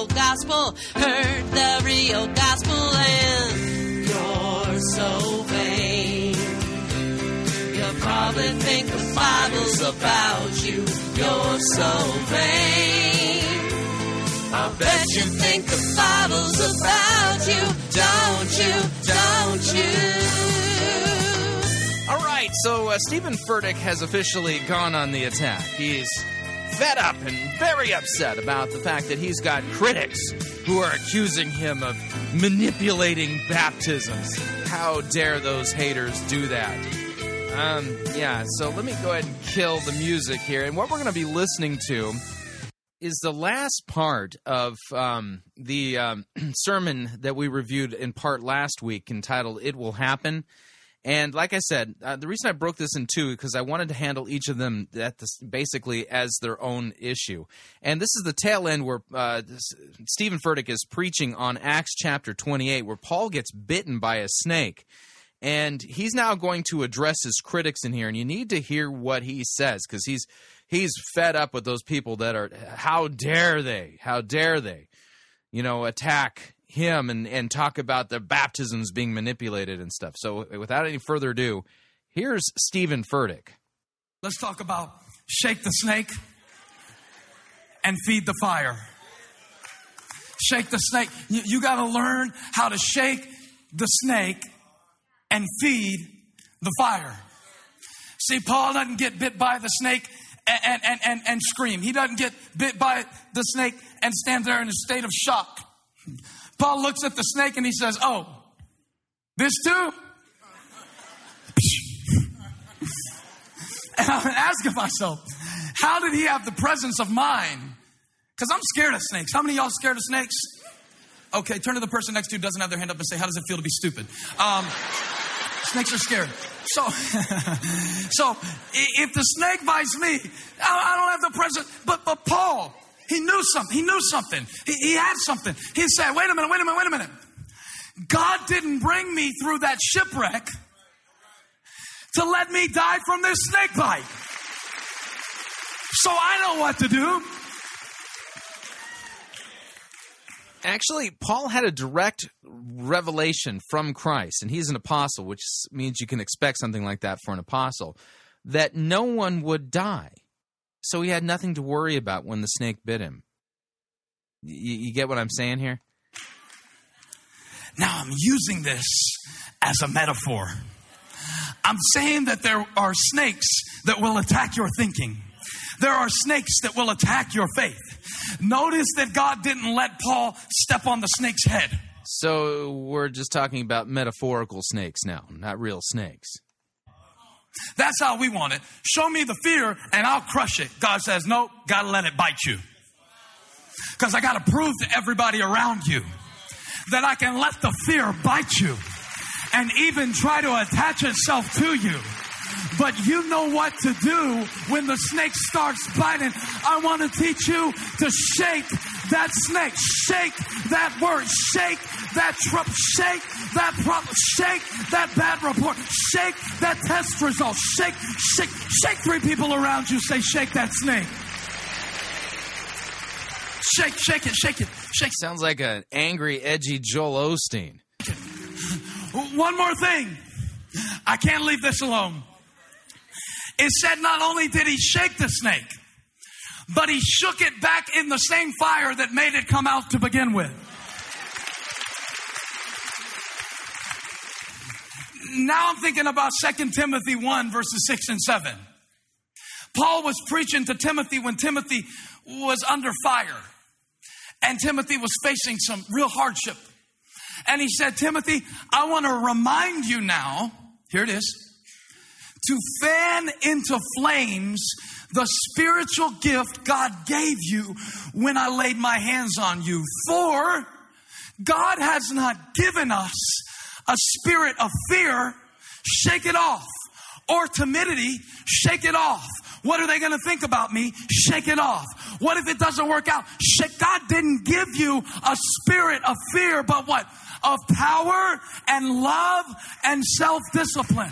real gospel, heard the real gospel, and you're so vain. You probably think the Bible's about you, you're so vain. I bet you think the Bible's about you, don't you, don't you. All right, so uh, Steven Furtick has officially gone on the attack. He's fed up and very upset about the fact that he's got critics who are accusing him of manipulating baptisms. How dare those haters do that? Um, yeah, so let me go ahead and kill the music here. And what we're going to be listening to is the last part of um, the um, sermon that we reviewed in part last week entitled It Will Happen. And like I said, uh, the reason I broke this in two because I wanted to handle each of them at this, basically as their own issue. And this is the tail end where uh, Steven Furtick is preaching on Acts chapter 28, where Paul gets bitten by a snake. And he's now going to address his critics in here, and you need to hear what he says because he's he's fed up with those people that are how dare they, how dare they, you know, attack him and, and talk about the baptisms being manipulated and stuff. So, without any further ado, here's Steven Furtick. Let's talk about shake the snake and feed the fire. Shake the snake. You, you got to learn how to shake the snake and feed the fire. See, Paul doesn't get bit by the snake and, and, and, and scream. He doesn't get bit by the snake and stand there in a state of shock. Paul looks at the snake and he says, Oh, this too? and I'm asking myself, how did he have the presence of mind? Because I'm scared of snakes. How many of y'all scared of snakes? Okay, turn to the person next to you doesn't have their hand up and say, How does it feel to be stupid? Um, snakes are scary. So, so if the snake bites me, I don't have the presence. But, but Paul, he knew something. He knew something. He, he had something. He said, wait a minute, wait a minute, wait a minute. God didn't bring me through that shipwreck to let me die from this snake bite. So I know what to do. Actually, Paul had a direct revelation from Christ, and he's an apostle, which means you can expect something like that for an apostle, that no one would die. So he had nothing to worry about when the snake bit him. You, you get what I'm saying here? Now I'm using this as a metaphor. I'm saying that there are snakes that will attack your thinking. There are snakes that will attack your faith. Notice that God didn't let Paul step on the snake's head. So we're just talking about metaphorical snakes now, not real snakes. That's how we want it. Show me the fear and I'll crush it. God says, nope, gotta let it bite you. Because I gotta prove to everybody around you that I can let the fear bite you and even try to attach itself to you. But you know what to do when the snake starts biting. I want to teach you to shake that snake, shake that word, shake that trouble, shake that problem, shake that bad report, shake that test result, shake, shake, shake three people around you. Say, shake that snake. Shake, shake it, shake it, shake. Sounds like an angry, edgy Joel Osteen. One more thing. I can't leave this alone. It said not only did he shake the snake, but he shook it back in the same fire that made it come out to begin with. Now I'm thinking about 2 Timothy 1, verses 6 and 7. Paul was preaching to Timothy when Timothy was under fire and Timothy was facing some real hardship. And he said, Timothy, I want to remind you now, here it is, to fan into flames the spiritual gift God gave you when I laid my hands on you. For God has not given us a spirit of fear, shake it off, or timidity, shake it off. What are they going to think about me? Shake it off. What if it doesn't work out? Shake. God didn't give you a spirit of fear, but what? Of power and love and self discipline.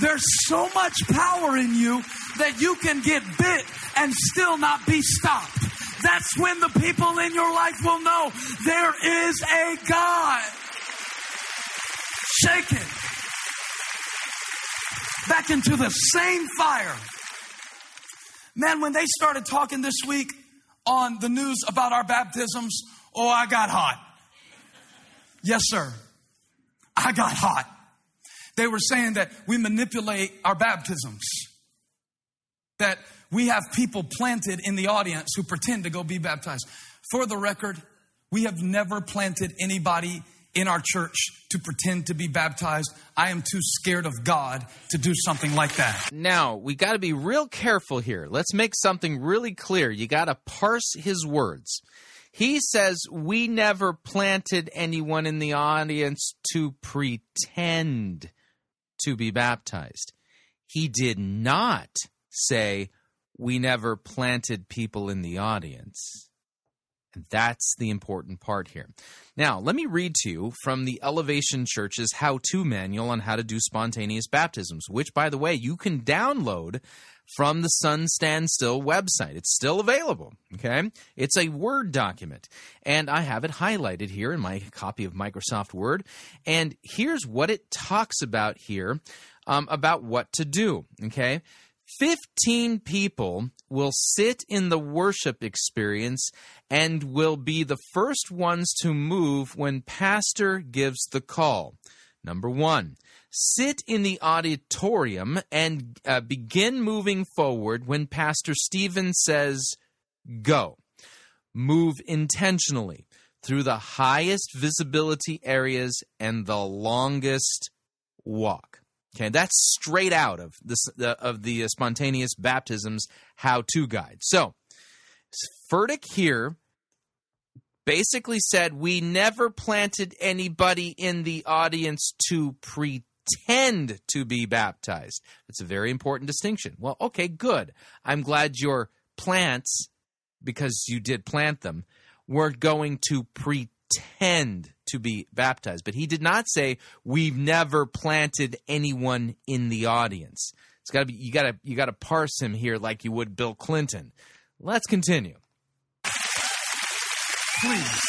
There's so much power in you that you can get bit and still not be stopped. That's when the people in your life will know there is a God. Shake it back into the same fire. Man, when they started talking this week on the news about our baptisms, oh, I got hot. Yes, sir. I got hot. They were saying that we manipulate our baptisms, that we have people planted in the audience who pretend to go be baptized. For the record, we have never planted anybody in our church to pretend to be baptized. I am too scared of God to do something like that. Now, we got to be real careful here. Let's make something really clear. You got to parse his words. He says, We never planted anyone in the audience to pretend to be baptized. He did not say, We never planted people in the audience. That's the important part here. Now, let me read to you from the Elevation Church's how to manual on how to do spontaneous baptisms, which, by the way, you can download from the Sun Stand Still website. It's still available, okay? It's a Word document, and I have it highlighted here in my copy of Microsoft Word. And here's what it talks about here um, about what to do, okay? 15 people will sit in the worship experience and will be the first ones to move when pastor gives the call. Number one, sit in the auditorium and uh, begin moving forward when Pastor Steven says, go. Move intentionally through the highest visibility areas and the longest walk. Okay, that's straight out of this of the uh, spontaneous baptisms how-to guide. So, Furtick here basically said we never planted anybody in the audience to pretend to be baptized. That's a very important distinction. Well, okay, good. I'm glad your plants, because you did plant them, weren't going to pretend to be baptized. But he did not say we've never planted anyone in the audience. It's got to be you got to you got to parse him here like you would Bill Clinton. Let's continue. Please.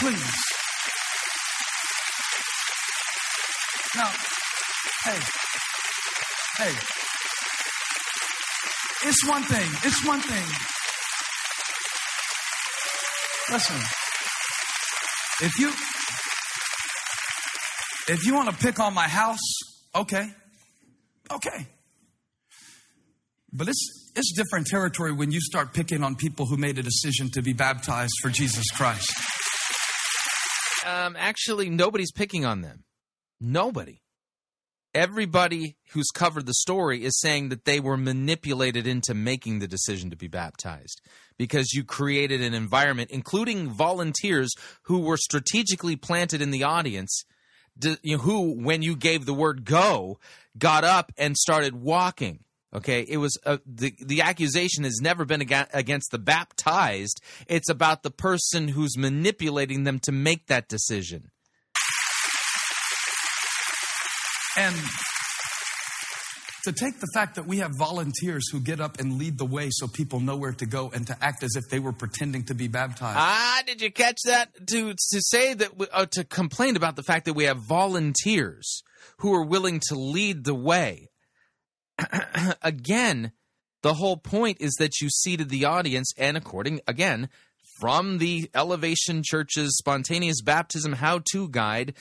Please. Now, hey, hey. It's one thing. It's one thing. Listen. If you if you want to pick on my house, okay. Okay. But it's it's different territory when you start picking on people who made a decision to be baptized for Jesus Christ. Um, actually, nobody's picking on them. Nobody. Everybody who's covered the story is saying that they were manipulated into making the decision to be baptized because you created an environment, including volunteers who were strategically planted in the audience, who, when you gave the word go, got up and started walking. Okay, it was uh, the the accusation has never been against the baptized. It's about the person who's manipulating them to make that decision. And to take the fact that we have volunteers who get up and lead the way so people know where to go and to act as if they were pretending to be baptized. Ah, did you catch that? To to say that uh, to complain about the fact that we have volunteers who are willing to lead the way. again, the whole point is that you seated the audience, and according, again, from the Elevation Church's Spontaneous Baptism How To Guide,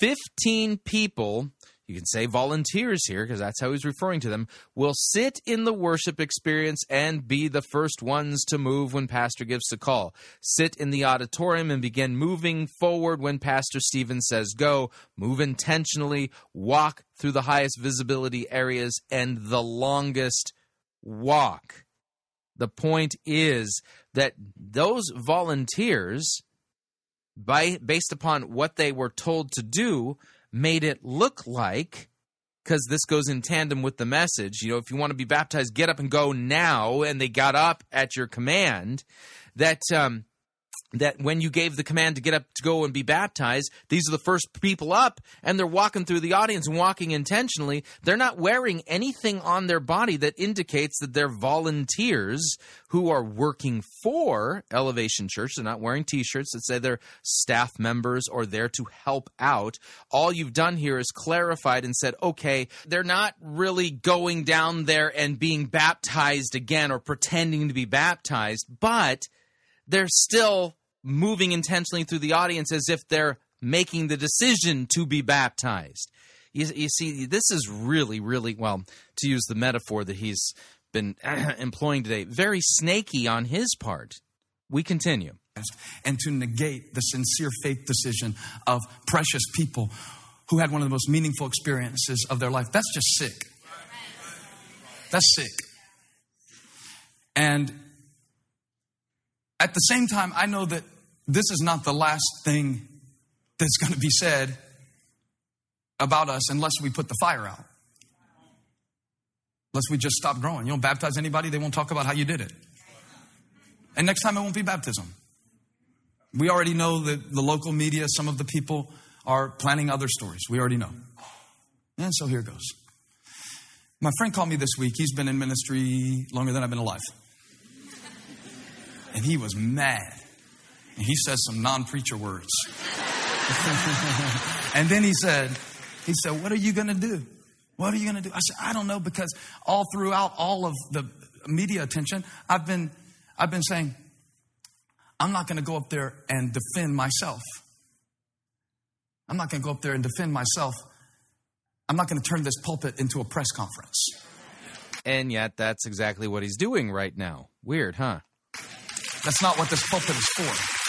15 people you can say volunteers here because that's how he's referring to them, will sit in the worship experience and be the first ones to move when Pastor gives the call. Sit in the auditorium and begin moving forward when Pastor Steven says go. Move intentionally, walk through the highest visibility areas and the longest walk. The point is that those volunteers, by based upon what they were told to do, made it look like because this goes in tandem with the message. You know, if you want to be baptized, get up and go now. And they got up at your command. That um, that when you gave the command to get up to go and be baptized, these are the first people up, and they're walking through the audience and walking intentionally. They're not wearing anything on their body that indicates that they're volunteers who are working for Elevation Church. They're not wearing t shirts that say they're staff members or there to help out. All you've done here is clarified and said, okay, they're not really going down there and being baptized again or pretending to be baptized, but they're still moving intentionally through the audience as if they're making the decision to be baptized. You, you see, this is really, really, well, to use the metaphor that he's been employing today, very snaky on his part. We continue. And to negate the sincere faith decision of precious people who had one of the most meaningful experiences of their life. That's just sick. That's sick. And at the same time, I know that this is not the last thing that's going to be said about us unless we put the fire out. Unless we just stop growing. You don't baptize anybody, they won't talk about how you did it. And next time it won't be baptism. We already know that the local media, some of the people are planning other stories. We already know. And so here goes. My friend called me this week. He's been in ministry longer than I've been alive. And he was mad. And he said some non preacher words. and then he said, he said, What are you going to do? What are you going to do? I said, I don't know, because all throughout all of the media attention, I've been, I've been saying, I'm not going to go up there and defend myself. I'm not going to go up there and defend myself. I'm not going to turn this pulpit into a press conference. And yet, that's exactly what he's doing right now. Weird, huh? That's not what this pulpit is for.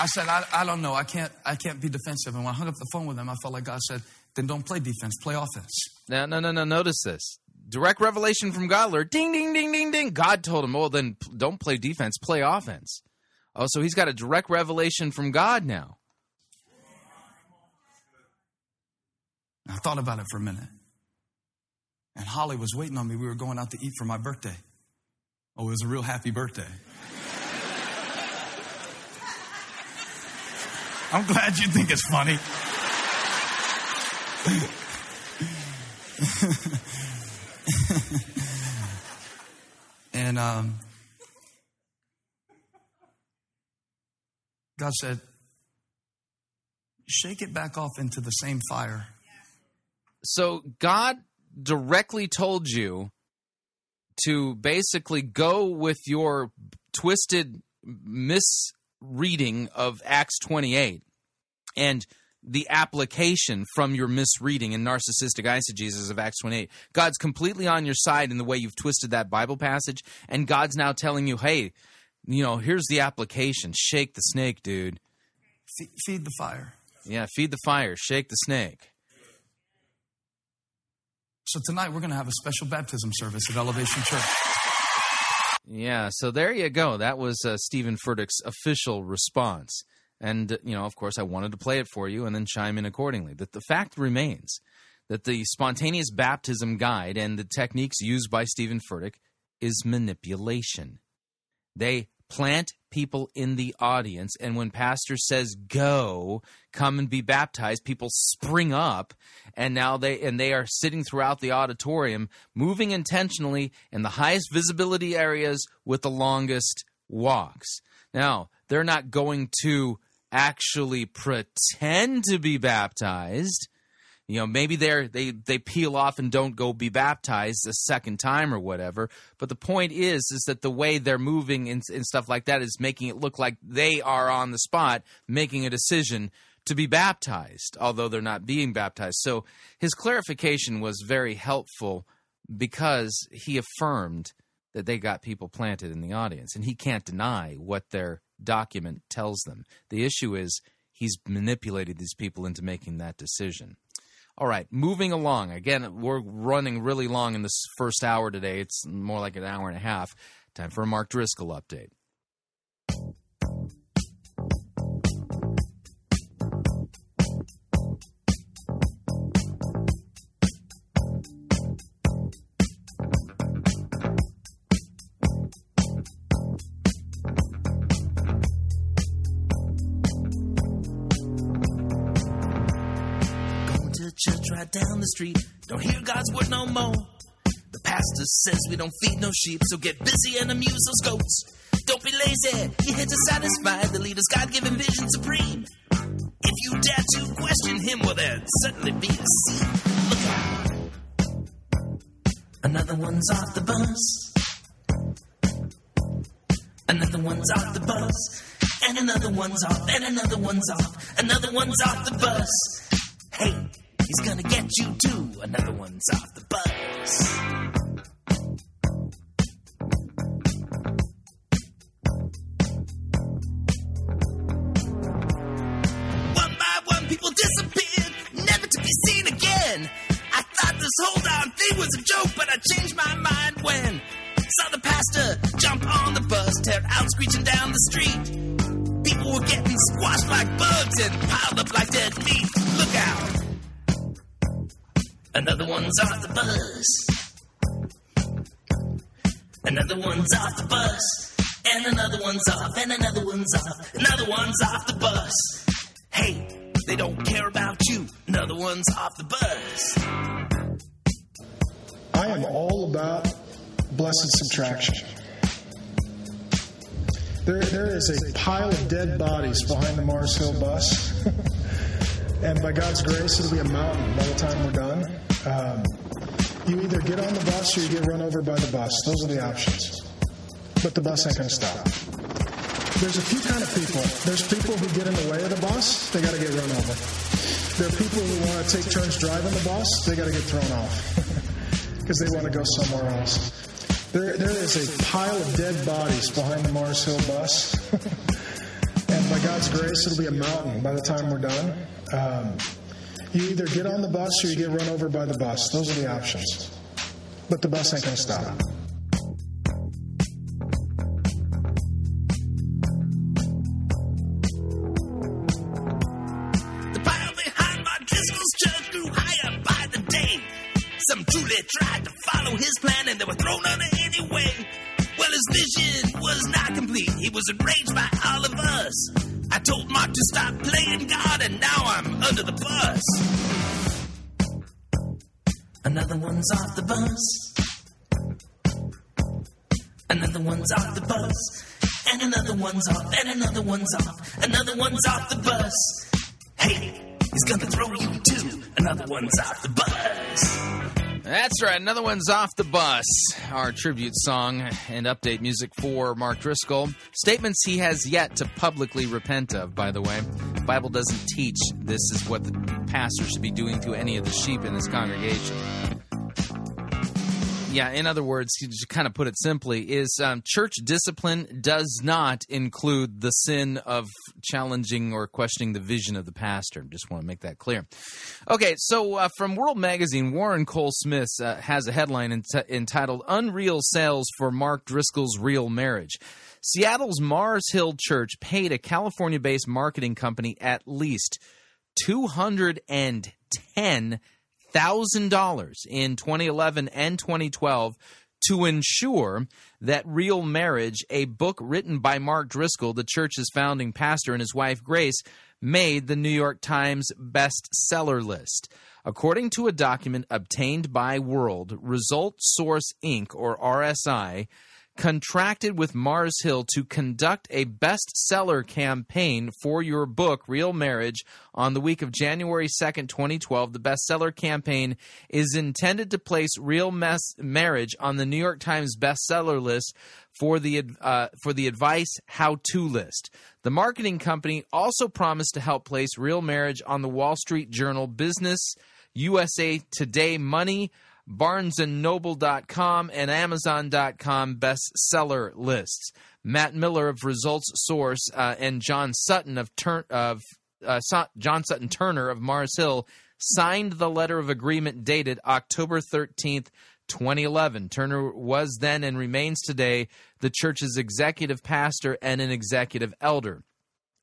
I said, I, I don't know. I can't, I can't be defensive. And when I hung up the phone with him, I felt like God said, then don't play defense, play offense. No, no, no, no. Notice this. Direct revelation from God, Lord. Ding, ding, ding, ding, ding. God told him, oh, then don't play defense, play offense. Oh, so he's got a direct revelation from God now. I thought about it for a minute. And Holly was waiting on me. We were going out to eat for my birthday. Oh, it was a real happy birthday. I'm glad you think it's funny. and um, God said, shake it back off into the same fire. So God directly told you to basically go with your twisted misreading of Acts 28 and the application from your misreading and narcissistic eisegesis of Acts 28. God's completely on your side in the way you've twisted that Bible passage, and God's now telling you, hey, you know, here's the application. Shake the snake, dude. Feed the fire. Yeah, feed the fire. Shake the snake. So tonight we're going to have a special baptism service at Elevation Church. Yeah, so there you go. That was uh, Steven Furtick's official response. And, you know, of course, I wanted to play it for you and then chime in accordingly. That the fact remains that the spontaneous baptism guide and the techniques used by Steven Furtick is manipulation. They plant people in the audience. And when pastor says go come and be baptized people spring up. And now they and they are sitting throughout the auditorium moving intentionally in the highest visibility areas with the longest walks. Now they're not going to actually pretend to be baptized you know maybe they're they they peel off and don't go be baptized a second time or whatever. But the point is is that the way they're moving and, and stuff like that is making it look like they are on the spot making a decision to be baptized although they're not being baptized. So his clarification was very helpful because he affirmed that they got people planted in the audience and he can't deny what their document tells them. The issue is he's manipulated these people into making that decision all right, moving along. Again, we're running really long in this first hour today. It's more like an hour and a half. Time for a Mark Driscoll update. Down the street. Don't hear God's word no more. The pastor says we don't feed no sheep, so get busy and amuse those goats. Don't be lazy, you're here to satisfy the leader's God given vision supreme. If you dare to question him, well, there'd certainly be a scene. Look out. Another one's off the bus. Another one's off the bus. And another one's off. And another one's off. Another one's off the bus. He's gonna get you too. Another one's off the bus. One by one, people disappeared, never to be seen again. I thought this whole darn thing was a joke, but I changed my mind when saw the pastor jump on the bus, tear out screeching down the street. People were getting squashed like bugs and piled up like dead meat. Look out! Another one's off the bus. Another one's off the bus. And another one's off, and another one's off, another one's off the bus. Hey, they don't care about you. Another one's off the bus. I am all about blessed subtraction. There, there is a pile of dead bodies behind the Mars Hill bus. and by God's grace, it'll be a mountain by the time we're done. Um, you either get on the bus or you get run over by the bus. Those are the options. But the bus ain't going to stop. There's a few kind of people. There's people who get in the way of the bus, they got to get run over. There are people who want to take turns driving the bus, they got to get thrown off because they want to go somewhere else. There, there is a pile of dead bodies behind the Mars Hill bus. and by God's grace, it'll be a mountain by the time we're done. Um, you either get on the bus or you get run over by the bus. Those are the options. But the bus ain't going to stop. The pile behind my church grew higher by the day. Some truly tried to follow his plan and they were thrown under anyway. Well, his vision was not complete. He was enraged by. I told Mark to stop playing God and now I'm under the bus. Another one's off the bus. Another one's off the bus. And another one's off. And another one's off. Another one's off the bus. Hey, he's gonna throw you too. Another one's off the bus. That's right. Another one's off the bus. Our tribute song and update music for Mark Driscoll. Statements he has yet to publicly repent of, by the way. The Bible doesn't teach this is what the pastor should be doing to any of the sheep in his congregation. Yeah, in other words, to kind of put it simply, is um, church discipline does not include the sin of challenging or questioning the vision of the pastor. Just want to make that clear. Okay, so uh, from World Magazine, Warren Cole Smith uh, has a headline ent- entitled Unreal Sales for Mark Driscoll's Real Marriage. Seattle's Mars Hill Church paid a California based marketing company at least $210 thousand dollars in 2011 and 2012 to ensure that Real Marriage, a book written by Mark Driscoll, the church's founding pastor, and his wife Grace, made the New York Times bestseller list. According to a document obtained by World, Result Source Inc., or RSI, contracted with Mars Hill to conduct a bestseller campaign for your book, Real Marriage, on the week of January 2nd, 2012. The bestseller campaign is intended to place Real Mes- Marriage on the New York Times bestseller list for the uh, for the advice how-to list. The marketing company also promised to help place Real Marriage on the Wall Street Journal Business, USA Today Money, barnesandnoble.com and amazon.com bestseller lists. Matt Miller of Results Source uh, and John Sutton of, Tur- of uh, John Sutton Turner of Mars Hill signed the letter of agreement dated October 13th, 2011. Turner was then and remains today the church's executive pastor and an executive elder.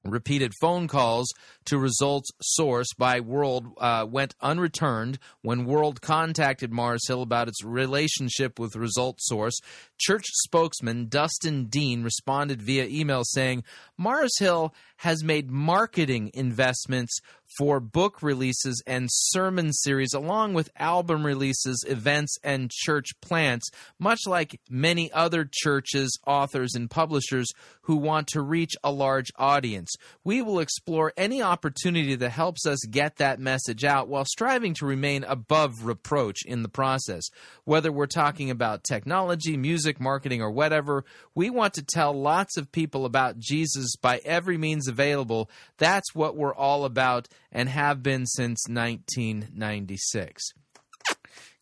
Repeated phone calls to Results Source by World uh, went unreturned when World contacted Mars Hill about its relationship with Results Source. Church spokesman Justin Dean responded via email saying Mars Hill has made marketing investments for book releases and sermon series, along with album releases, events, and church plants, much like many other churches, authors, and publishers who want to reach a large audience. We will explore any that helps us get that message out while striving to remain above reproach in the process. Whether we're talking about technology, music, marketing, or whatever, we want to tell lots of people about Jesus by every means available. That's what we're all about and have been since 1996.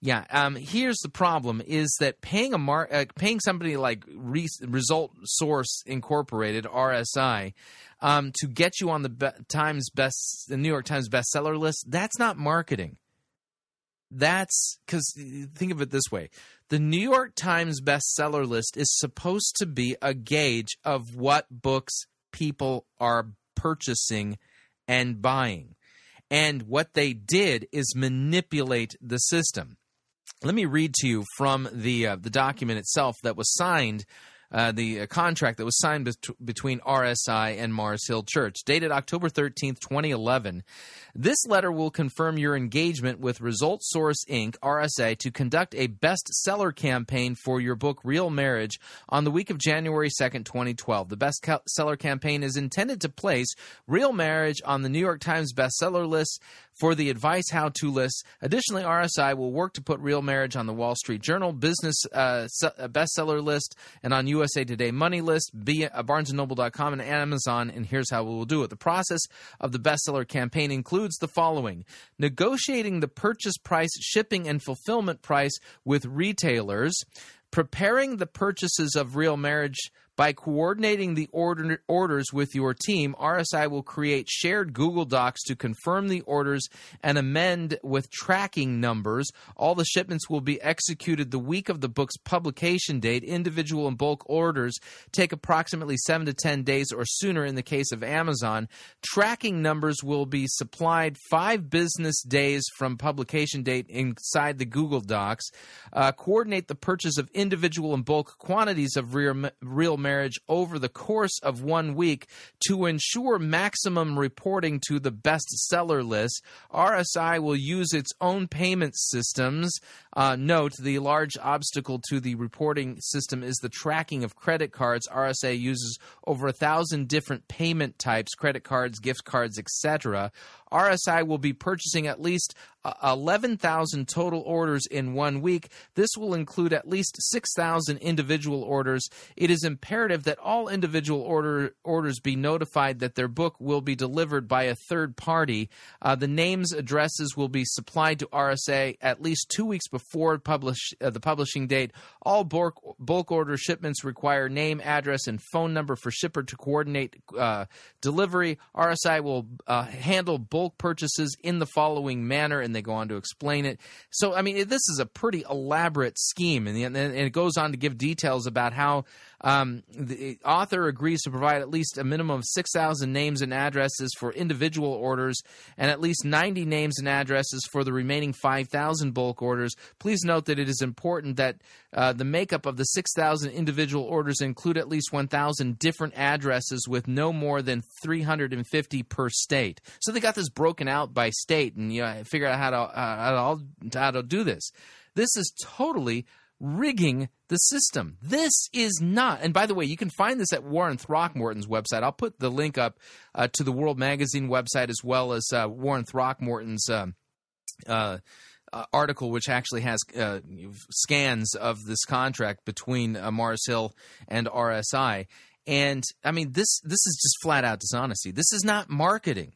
Yeah, um, here's the problem: is that paying a mar- uh, paying somebody like Re- Result Source Incorporated (RSI) um, to get you on the Be- Times best, the New York Times bestseller list. That's not marketing. That's because think of it this way: the New York Times bestseller list is supposed to be a gauge of what books people are purchasing and buying. And what they did is manipulate the system. Let me read to you from the uh, the document itself that was signed uh, the uh, contract that was signed bet- between RSI and Mars Hill Church, dated October 13th, 2011. This letter will confirm your engagement with Result Source Inc., RSA, to conduct a bestseller campaign for your book, Real Marriage, on the week of January 2nd, 2012. The bestseller campaign is intended to place Real Marriage on the New York Times bestseller list for the advice how to list. Additionally, RSI will work to put Real Marriage on the Wall Street Journal business uh, bestseller list and on USA Today Money List, be uh, BarnesandNoble.com, and Amazon. And here's how we will do it. The process of the bestseller campaign includes the following negotiating the purchase price, shipping, and fulfillment price with retailers, preparing the purchases of Real Marriage by coordinating the order, orders with your team, RSI will create shared Google Docs to confirm the orders and amend with tracking numbers. All the shipments will be executed the week of the book's publication date. Individual and bulk orders take approximately 7 to 10 days or sooner in the case of Amazon. Tracking numbers will be supplied 5 business days from publication date inside the Google Docs. Uh, coordinate the purchase of individual and bulk quantities of real, real marriage over the course of one week to ensure maximum reporting to the bestseller list. RSI will use its own payment systems. Uh, note the large obstacle to the reporting system is the tracking of credit cards. RSA uses over a thousand different payment types credit cards, gift cards, etc. RSI will be purchasing at least uh, 11,000 total orders in one week. This will include at least 6,000 individual orders. It is imperative that all individual order orders be notified that their book will be delivered by a third party. Uh, the names, addresses will be supplied to RSA at least two weeks before publish, uh, the publishing date. All bulk, bulk order shipments require name, address, and phone number for shipper to coordinate uh, delivery. RSI will uh, handle bulk bulk purchases in the following manner, and they go on to explain it. So, I mean, this is a pretty elaborate scheme, and, and it goes on to give details about how um, the author agrees to provide at least a minimum of 6,000 names and addresses for individual orders and at least 90 names and addresses for the remaining 5,000 bulk orders. Please note that it is important that uh, the makeup of the 6,000 individual orders include at least 1,000 different addresses with no more than 350 per state. So they got this broken out by state, and you know, figure out how to, uh, how to how to do this. This is totally rigging the system. This is not. And by the way, you can find this at Warren Throckmorton's website. I'll put the link up uh, to the World Magazine website as well as uh, Warren Throckmorton's. Um, uh, uh, article, which actually has uh, scans of this contract between uh, Mars Hill and RSI, and I mean this this is just flat out dishonesty. This is not marketing.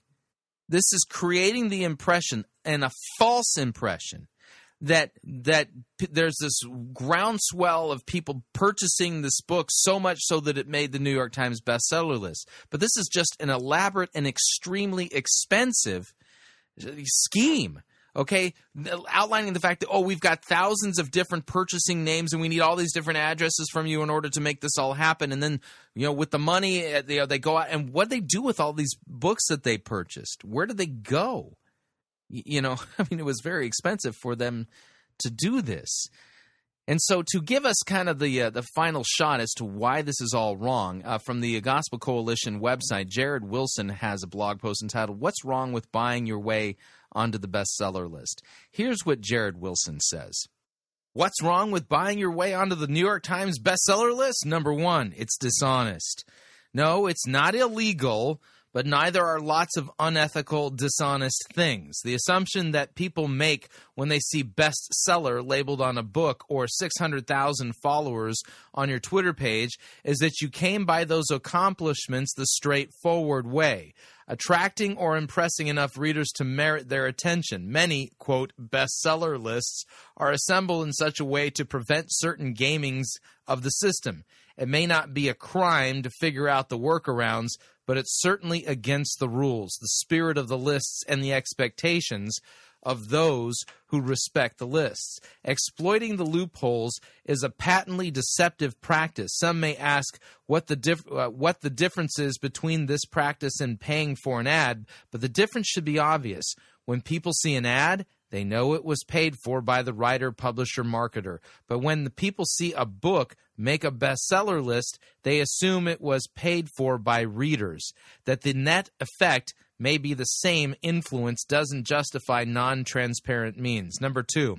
This is creating the impression and a false impression that that p- there's this groundswell of people purchasing this book so much so that it made the New York Times bestseller list. But this is just an elaborate and extremely expensive uh, scheme. Okay, outlining the fact that oh, we've got thousands of different purchasing names, and we need all these different addresses from you in order to make this all happen. And then, you know, with the money, uh, you know, they go out and what do they do with all these books that they purchased? Where do they go? You know, I mean, it was very expensive for them to do this. And so, to give us kind of the uh, the final shot as to why this is all wrong, uh, from the Gospel Coalition website, Jared Wilson has a blog post entitled "What's Wrong with Buying Your Way Onto the Bestseller List." Here's what Jared Wilson says. What's wrong with buying your way onto the New York Times bestseller list? Number one, it's dishonest. No, it's not illegal, but neither are lots of unethical, dishonest things. The assumption that people make when they see bestseller labeled on a book or 600,000 followers on your Twitter page is that you came by those accomplishments the straightforward way attracting or impressing enough readers to merit their attention. Many, quote, bestseller lists are assembled in such a way to prevent certain gamings of the system. It may not be a crime to figure out the workarounds, but it's certainly against the rules, the spirit of the lists, and the expectations of those who respect the lists. Exploiting the loopholes is a patently deceptive practice. Some may ask what the dif- uh, what the difference is between this practice and paying for an ad, but the difference should be obvious. When people see an ad, they know it was paid for by the writer, publisher, marketer. But when the people see a book make a bestseller list, they assume it was paid for by readers. That the net effect may be the same influence doesn't justify non transparent means. Number two,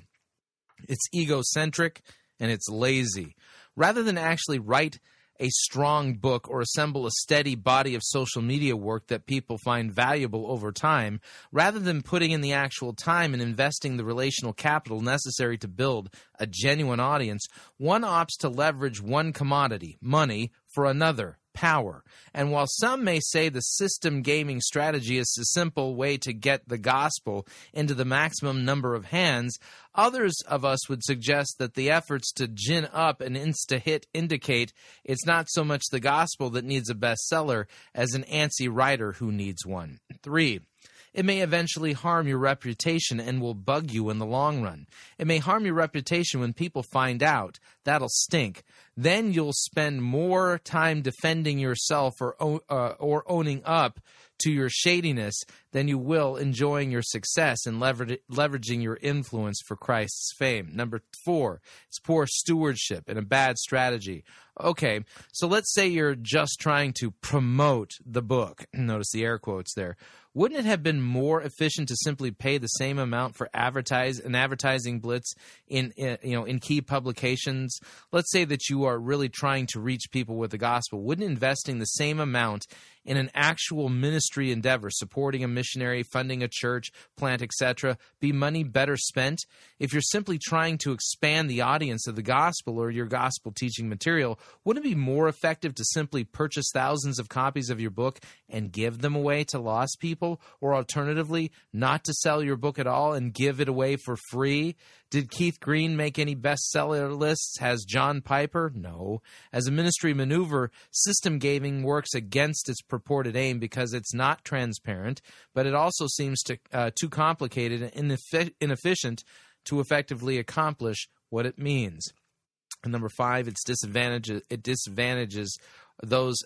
it's egocentric and it's lazy. Rather than actually write a strong book or assemble a steady body of social media work that people find valuable over time, rather than putting in the actual time and investing the relational capital necessary to build a genuine audience, one opts to leverage one commodity, money, for another, power. And while some may say the system gaming strategy is a simple way to get the gospel into the maximum number of hands, others of us would suggest that the efforts to gin up an insta hit indicate it's not so much the gospel that needs a bestseller as an antsy writer who needs one. Three, it may eventually harm your reputation and will bug you in the long run. It may harm your reputation when people find out. That'll stink. Then you'll spend more time defending yourself or uh, or owning up to your shadiness than you will enjoying your success and lever- leveraging your influence for Christ's fame. Number four, it's poor stewardship and a bad strategy. Okay, so let's say you're just trying to promote the book. Notice the air quotes there. Wouldn't it have been more efficient to simply pay the same amount for advertise an advertising blitz in, in you know in key publications? Let's say that you are really trying to reach people with the gospel. Wouldn't investing the same amount in an actual ministry endeavor, supporting a missionary, funding a church, plant, etc., be money better spent? If you're simply trying to expand the audience of the gospel or your gospel teaching material, wouldn't it be more effective to simply purchase thousands of copies of your book and give them away to lost people? Or alternatively, not to sell your book at all and give it away for free? Did Keith Green make any bestseller lists? Has John Piper? No. As a ministry maneuver, system gaming works against its purported aim because it's not transparent, but it also seems to, uh, too complicated and inefficient to effectively accomplish what it means. And number five, it's disadvantages. It disadvantages those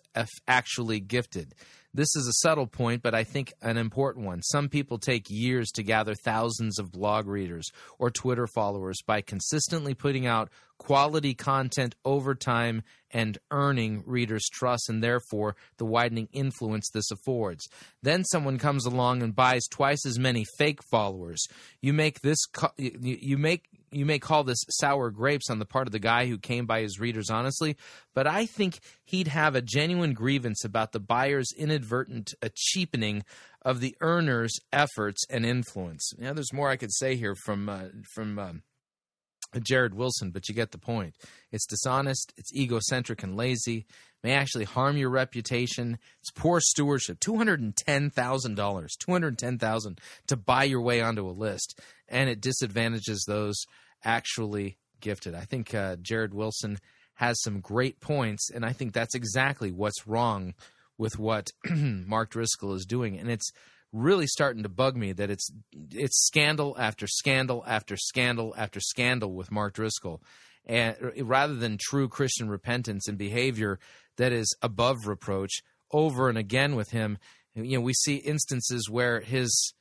actually gifted. This is a subtle point, but I think an important one. Some people take years to gather thousands of blog readers or Twitter followers by consistently putting out quality content over time and earning readers' trust and therefore the widening influence this affords. Then someone comes along and buys twice as many fake followers. You make this you make you may call this sour grapes on the part of the guy who came by his readers honestly, but I think he'd have a genuine grievance about the buyer's inadvertent cheapening of the earner's efforts and influence. Now, there's more I could say here from uh, from. Uh, Jared Wilson, but you get the point. It's dishonest, it's egocentric and lazy, may actually harm your reputation. It's poor stewardship. $210,000, $210,000 to buy your way onto a list, and it disadvantages those actually gifted. I think uh, Jared Wilson has some great points, and I think that's exactly what's wrong with what Mark Driscoll is doing, and it's really starting to bug me that it's it's scandal after scandal after scandal after scandal with Mark Driscoll, and uh, rather than true Christian repentance and behavior that is above reproach over and again with him, you know, we see instances where his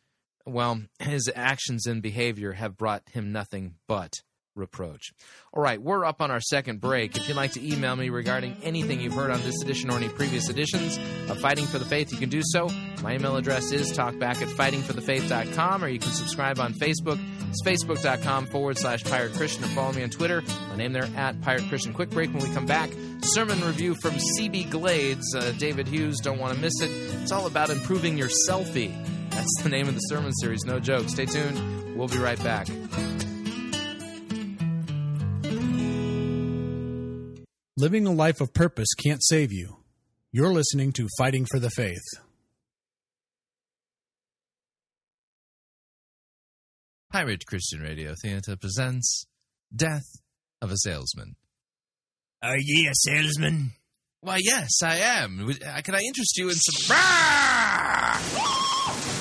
well his actions and behavior have brought him nothing but reproach. All right, we're up on our second break. If you'd like to email me regarding anything you've heard on this edition or any previous editions of Fighting for the Faith, you can do so. My email address is talkback at fightingforthefaith.com, or you can subscribe on Facebook. It's facebook.com forward slash pirate Christian, or follow me on Twitter. My name there at Pirate Christian. Quick break when we come back. Sermon review from CB Glades. Uh, David Hughes, don't want to miss it. It's all about improving your selfie. That's the name of the sermon series, no joke. Stay tuned. We'll be right back. Living a life of purpose can't save you. You're listening to Fighting for the Faith. Pirate Christian Radio Theater presents Death of a Salesman. Are ye a salesman? Why, yes, I am. Uh, Can I interest you in some.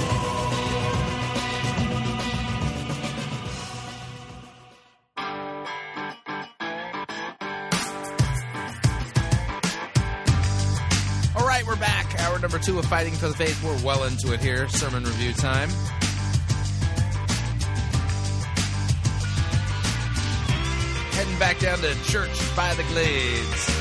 Two of Fighting for the Faith. We're well into it here. Sermon review time. Heading back down to church by the Glades.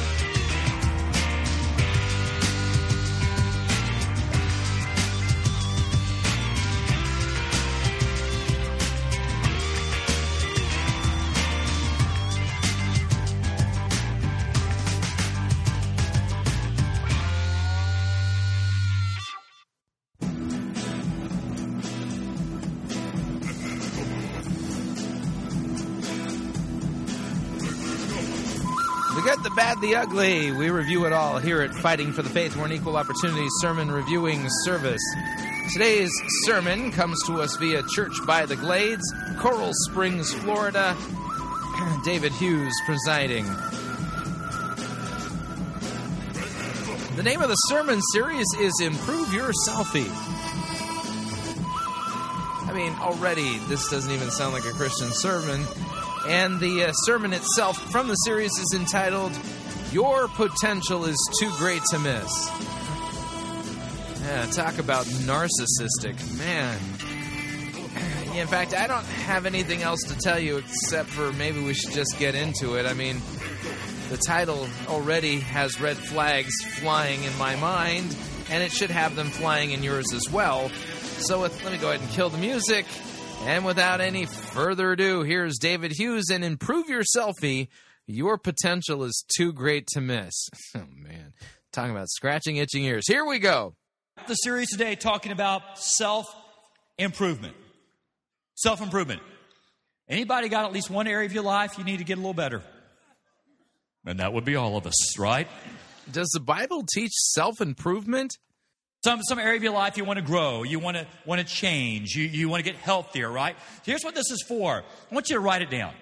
The ugly. We review it all here at Fighting for the Faith. We're an equal opportunity sermon reviewing service. Today's sermon comes to us via Church by the Glades, Coral Springs, Florida. David Hughes presiding. The name of the sermon series is Improve Your Selfie. I mean, already this doesn't even sound like a Christian sermon. And the uh, sermon itself from the series is entitled Your Potential is Too Great to Miss. Yeah, talk about narcissistic. Man. In fact, I don't have anything else to tell you except for maybe we should just get into it. I mean, the title already has red flags flying in my mind, and it should have them flying in yours as well. So with, let me go ahead and kill the music. And without any further ado, here's David Hughes and Improve Your Selfie. Your potential is too great to miss. Oh, man. Talking about scratching itching ears. Here we go. The series today talking about self improvement. Self improvement. Anybody got at least one area of your life you need to get a little better? And that would be all of us, right? Does the Bible teach self improvement? Some, some area of your life you want to grow, you want to, want to change, you, you want to get healthier, right? Here's what this is for. I want you to write it down.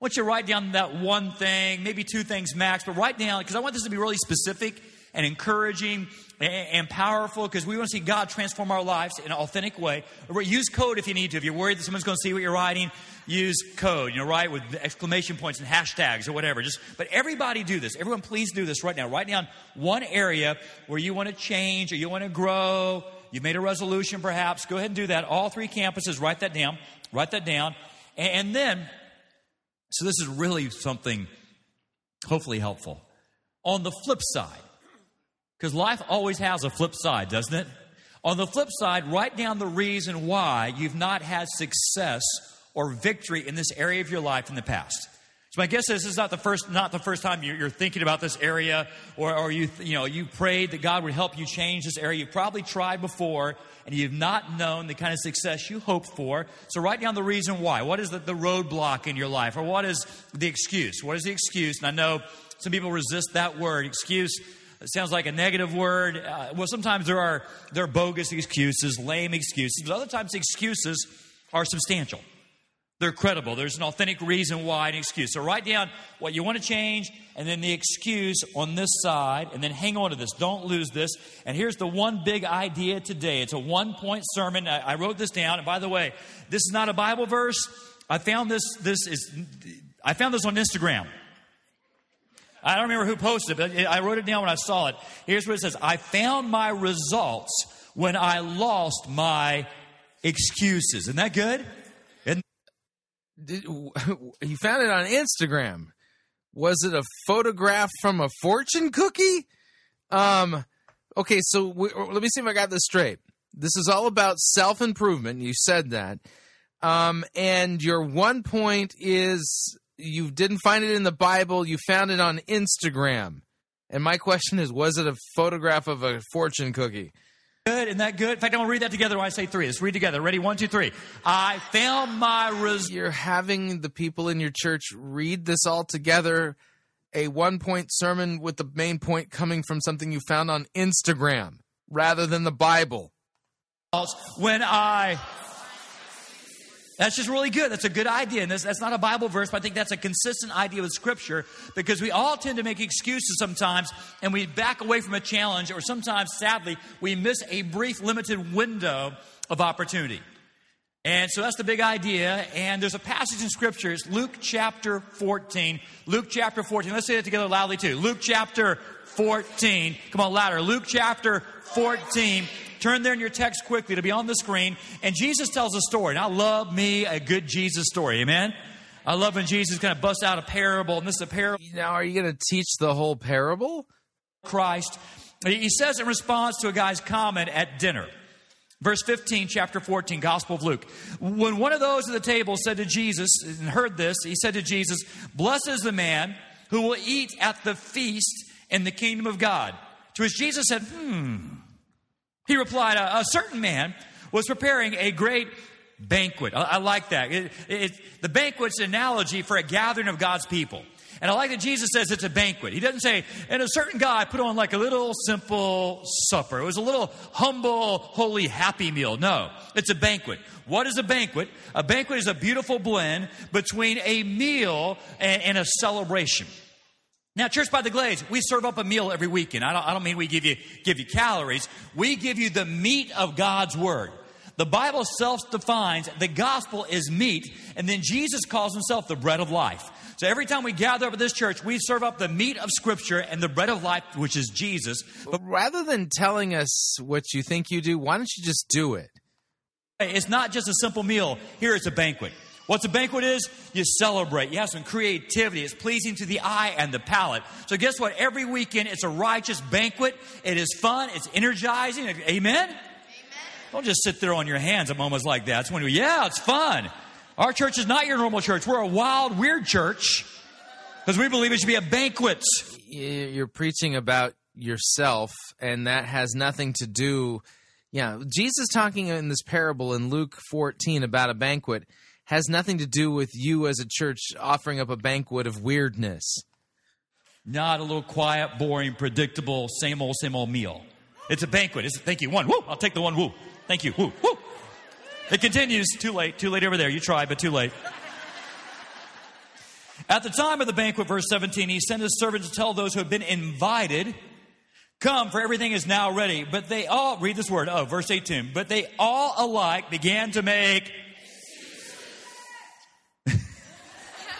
Want you to write down that one thing, maybe two things max, but write down, because I want this to be really specific and encouraging and, powerful, because we want to see God transform our lives in an authentic way. Use code if you need to. If you're worried that someone's going to see what you're writing, use code, you know, write with exclamation points and hashtags or whatever. Just, but everybody do this. Everyone please do this right now. Write down one area where you want to change or you want to grow. You've made a resolution perhaps. Go ahead and do that. All three campuses, write that down. Write that down. And then, so this is really something hopefully helpful. On the flip side, because life always has a flip side, doesn't it? On the flip side, write down the reason why you've not had success or victory in this area of your life in the past. So my guess is this is not the first not the first time you're, thinking about this area, or, or you you know you prayed that God would help you change this area. You've probably tried before, and you've not known the kind of success you hoped for. So write down the reason why. What is the, the roadblock in your life, or what is the excuse? What is the excuse? And I know some people resist that word, excuse. It sounds like a negative word. Uh, well, sometimes there are there are bogus excuses, lame excuses, but other times excuses are substantial. They're credible. There's an authentic reason why, an excuse. So write down what you want to change and then the excuse on this side, and then hang on to this. Don't lose this. And here's the one big idea today it's a one point sermon. I, wrote this down. And by the way, this is not a Bible verse. I found this, this is, I found this on Instagram. I don't remember who posted it, but I wrote it down when I saw it. Here's what it says I found my results when I lost my excuses. Isn't that good? Did, you found it on Instagram. Was it a photograph from a fortune cookie? Um, okay, so we, let me see if I got this straight. This is all about self improvement. You said that. Um, and your one point is you didn't find it in the Bible, you found it on Instagram. And my question is was it a photograph of a fortune cookie? Good, isn't that good? In fact, I'm gonna read that together when I say three. Let's read together. Ready? One, two, three. I found my res- You're having the people in your church read this all together, a one point sermon with the main point coming from something you found on Instagram rather than the Bible. When I that's just really good. That's a good idea. And that's not a Bible verse, but I think that's a consistent idea with Scripture because we all tend to make excuses sometimes and we back away from a challenge, or sometimes, sadly, we miss a brief, limited window of opportunity. And so that's the big idea. And there's a passage in Scripture, it's Luke chapter 14. Luke chapter 14. Let's say it together loudly too. Luke chapter 14. Come on, louder. Luke chapter 14. Turn there in your text quickly to be on the screen. And Jesus tells a story. And I love me a good Jesus story. Amen? I love when Jesus kind of busts out a parable. And this is a parable. Now, are you going to teach the whole parable? Christ. He says in response to a guy's comment at dinner. Verse 15, chapter 14, Gospel of Luke. When one of those at the table said to Jesus, and heard this, he said to Jesus, Blessed is the man who will eat at the feast in the kingdom of God. To which Jesus said, Hmm, he replied, a, a certain man was preparing a great banquet. I, I like that. It, it, the banquet's an analogy for a gathering of God's people. And I like that Jesus says it's a banquet. He doesn't say, and a certain guy put on like a little simple supper. It was a little humble, holy, happy meal. No, it's a banquet. What is a banquet? A banquet is a beautiful blend between a meal and, and a celebration. Now, Church by the Glades, we serve up a meal every weekend. I don't, I don't mean we give you, give you calories. We give you the meat of God's Word. The Bible self defines the gospel is meat, and then Jesus calls himself the bread of life. So every time we gather up at this church, we serve up the meat of Scripture and the bread of life, which is Jesus. But rather than telling us what you think you do, why don't you just do it? It's not just a simple meal. Here it's a banquet. What's a banquet is? You celebrate. You have some creativity. It's pleasing to the eye and the palate. So guess what? Every weekend it's a righteous banquet. It is fun. It's energizing. Amen? Amen. Don't just sit there on your hands at moments like that. It's when we, yeah, it's fun. Our church is not your normal church. We're a wild, weird church because we believe it should be a banquet. You're preaching about yourself, and that has nothing to do. Yeah, Jesus talking in this parable in Luke 14 about a banquet has nothing to do with you as a church offering up a banquet of weirdness. Not a little quiet, boring, predictable, same old, same old meal. It's a banquet. It's, a, thank you. One. Woo. I'll take the one. Woo. Thank you. Woo. Woo. It continues. Too late. Too late over there. You tried, but too late. At the time of the banquet, verse 17, he sent his servant to tell those who had been invited, Come, for everything is now ready. But they all, read this word, oh, verse 18, but they all alike began to make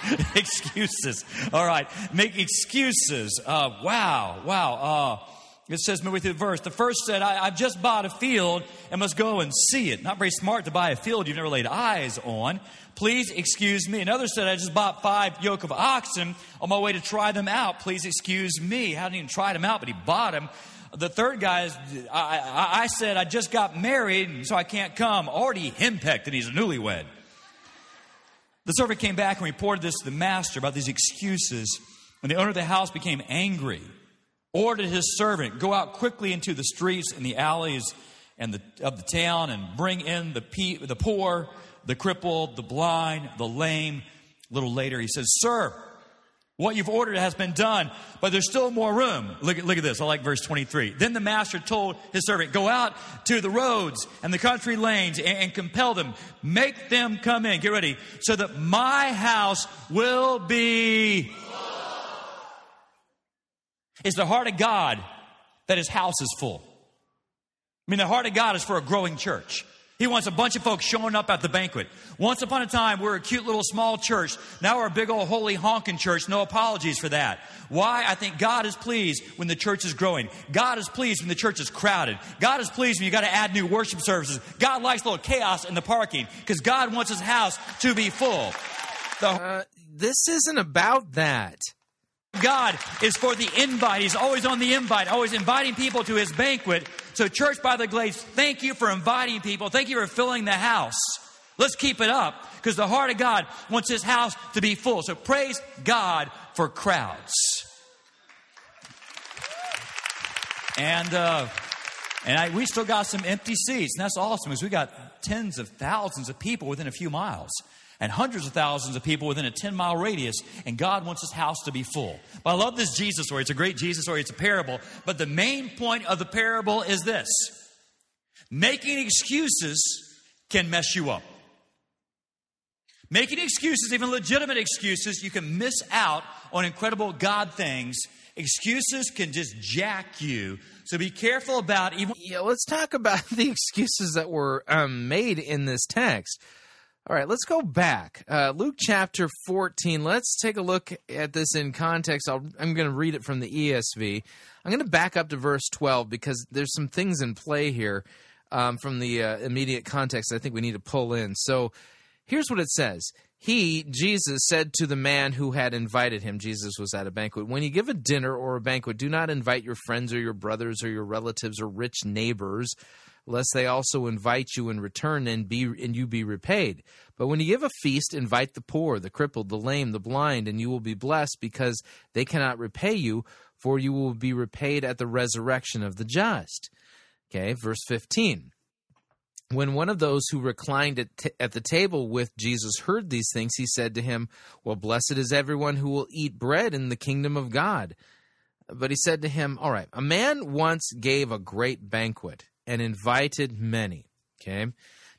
excuses. All right, make excuses. Uh, wow, wow. Uh, it says midway through the verse. The first said, I, have just bought a field and must go and see it. Not very smart to buy a field you've never laid eyes on. Please excuse me. Another said, I just bought five yoke of oxen on my way to try them out. Please excuse me. Hadn't even tried them out, but he bought them. The third guy, is, I, I, I said, I just got married, so I can't come. Already henpecked, and he's a newlywed. The servant came back and reported this to the master about these excuses. And the owner of the house became angry, ordered his servant, Go out quickly into the streets and the alleys and the, of the town and bring in the, pe- the poor, the crippled, the blind, the lame. A little later, he says, Sir, what you've ordered has been done, but there's still more room. Look at, look at this. I like verse 23. Then the master told his servant, Go out to the roads and the country lanes and, and compel them. Make them come in. Get ready. So that my house will be. It's the heart of God that his house is full. I mean, the heart of God is for a growing church. He wants a bunch of folks showing up at the banquet. Once upon a time, we are a cute little small church. Now we're a big old holy honking church. No apologies for that. Why? I think God is pleased when the church is growing. God is pleased when the church is crowded. God is pleased when you got to add new worship services. God likes a little chaos in the parking because God wants his house to be full. The- uh, this isn't about that. God is for the invite. He's always on the invite, always inviting people to his banquet. So, Church by the Glades, thank you for inviting people. Thank you for filling the house. Let's keep it up because the heart of God wants his house to be full. So, praise God for crowds. And, uh, and I, we still got some empty seats, and that's awesome because we got tens of thousands of people within a few miles and hundreds of thousands of people within a 10 mile radius, and God wants his house to be full. But I love this Jesus story. It's a great Jesus story, it's a parable. But the main point of the parable is this making excuses can mess you up. Making excuses, even legitimate excuses, you can miss out on incredible God things. Excuses can just jack you. So be careful about even. Yeah, let's talk about the excuses that were um, made in this text. All right, let's go back. Uh, Luke chapter 14. Let's take a look at this in context. i am going to read it from the ESV. I'm going to back up to verse 12 because there's some things in play here um, from the uh, immediate context I think we need to pull in. So here's what it says He, Jesus, said to the man who had invited him, Jesus was at a banquet, When you give a dinner or a banquet, do not invite your friends or your brothers or your relatives or rich neighbors lest they also invite you in return and be and you be repaid. But when you give a feast, invite the poor, the crippled, the lame, the blind, and you will be blessed because they cannot repay you, for you will be repaid at the resurrection of the just. Okay, verse 15. When one of those who reclined at, t- at the table with Jesus heard these things, he said to him, Well, blessed is everyone who will eat bread in the kingdom of God. But he said to him, All right, a man once gave a great banquet and invited many. Okay.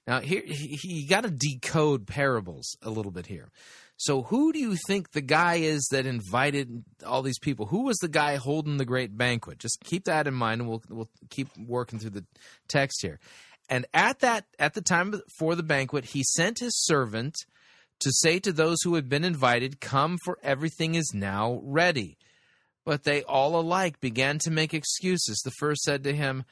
Now here you got to decode parables a little bit here. So who do you think the guy is that invited all these people? Who was the guy holding the great banquet? Just keep that in mind, and we'll we'll keep working through the text here. And at that at the time for the banquet, he sent his servant to say to those who had been invited, "Come, for everything is now ready." But they all alike began to make excuses. The first said to him,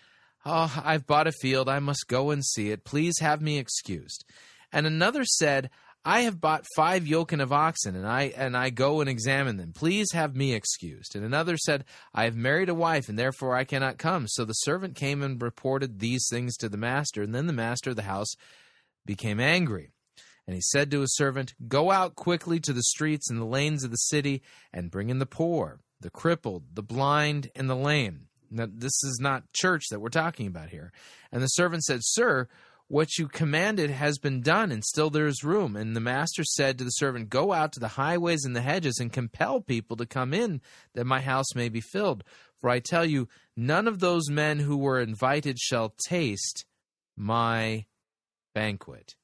Oh, I've bought a field. I must go and see it. Please have me excused. And another said, I have bought five yoken of oxen, and I and I go and examine them. Please have me excused. And another said, I have married a wife, and therefore I cannot come. So the servant came and reported these things to the master, and then the master of the house became angry. And he said to his servant, Go out quickly to the streets and the lanes of the city, and bring in the poor, the crippled, the blind, and the lame now, this is not church that we're talking about here. And the servant said, Sir, what you commanded has been done, and still there is room. And the master said to the servant, Go out to the highways and the hedges and compel people to come in, that my house may be filled. For I tell you, none of those men who were invited shall taste my banquet.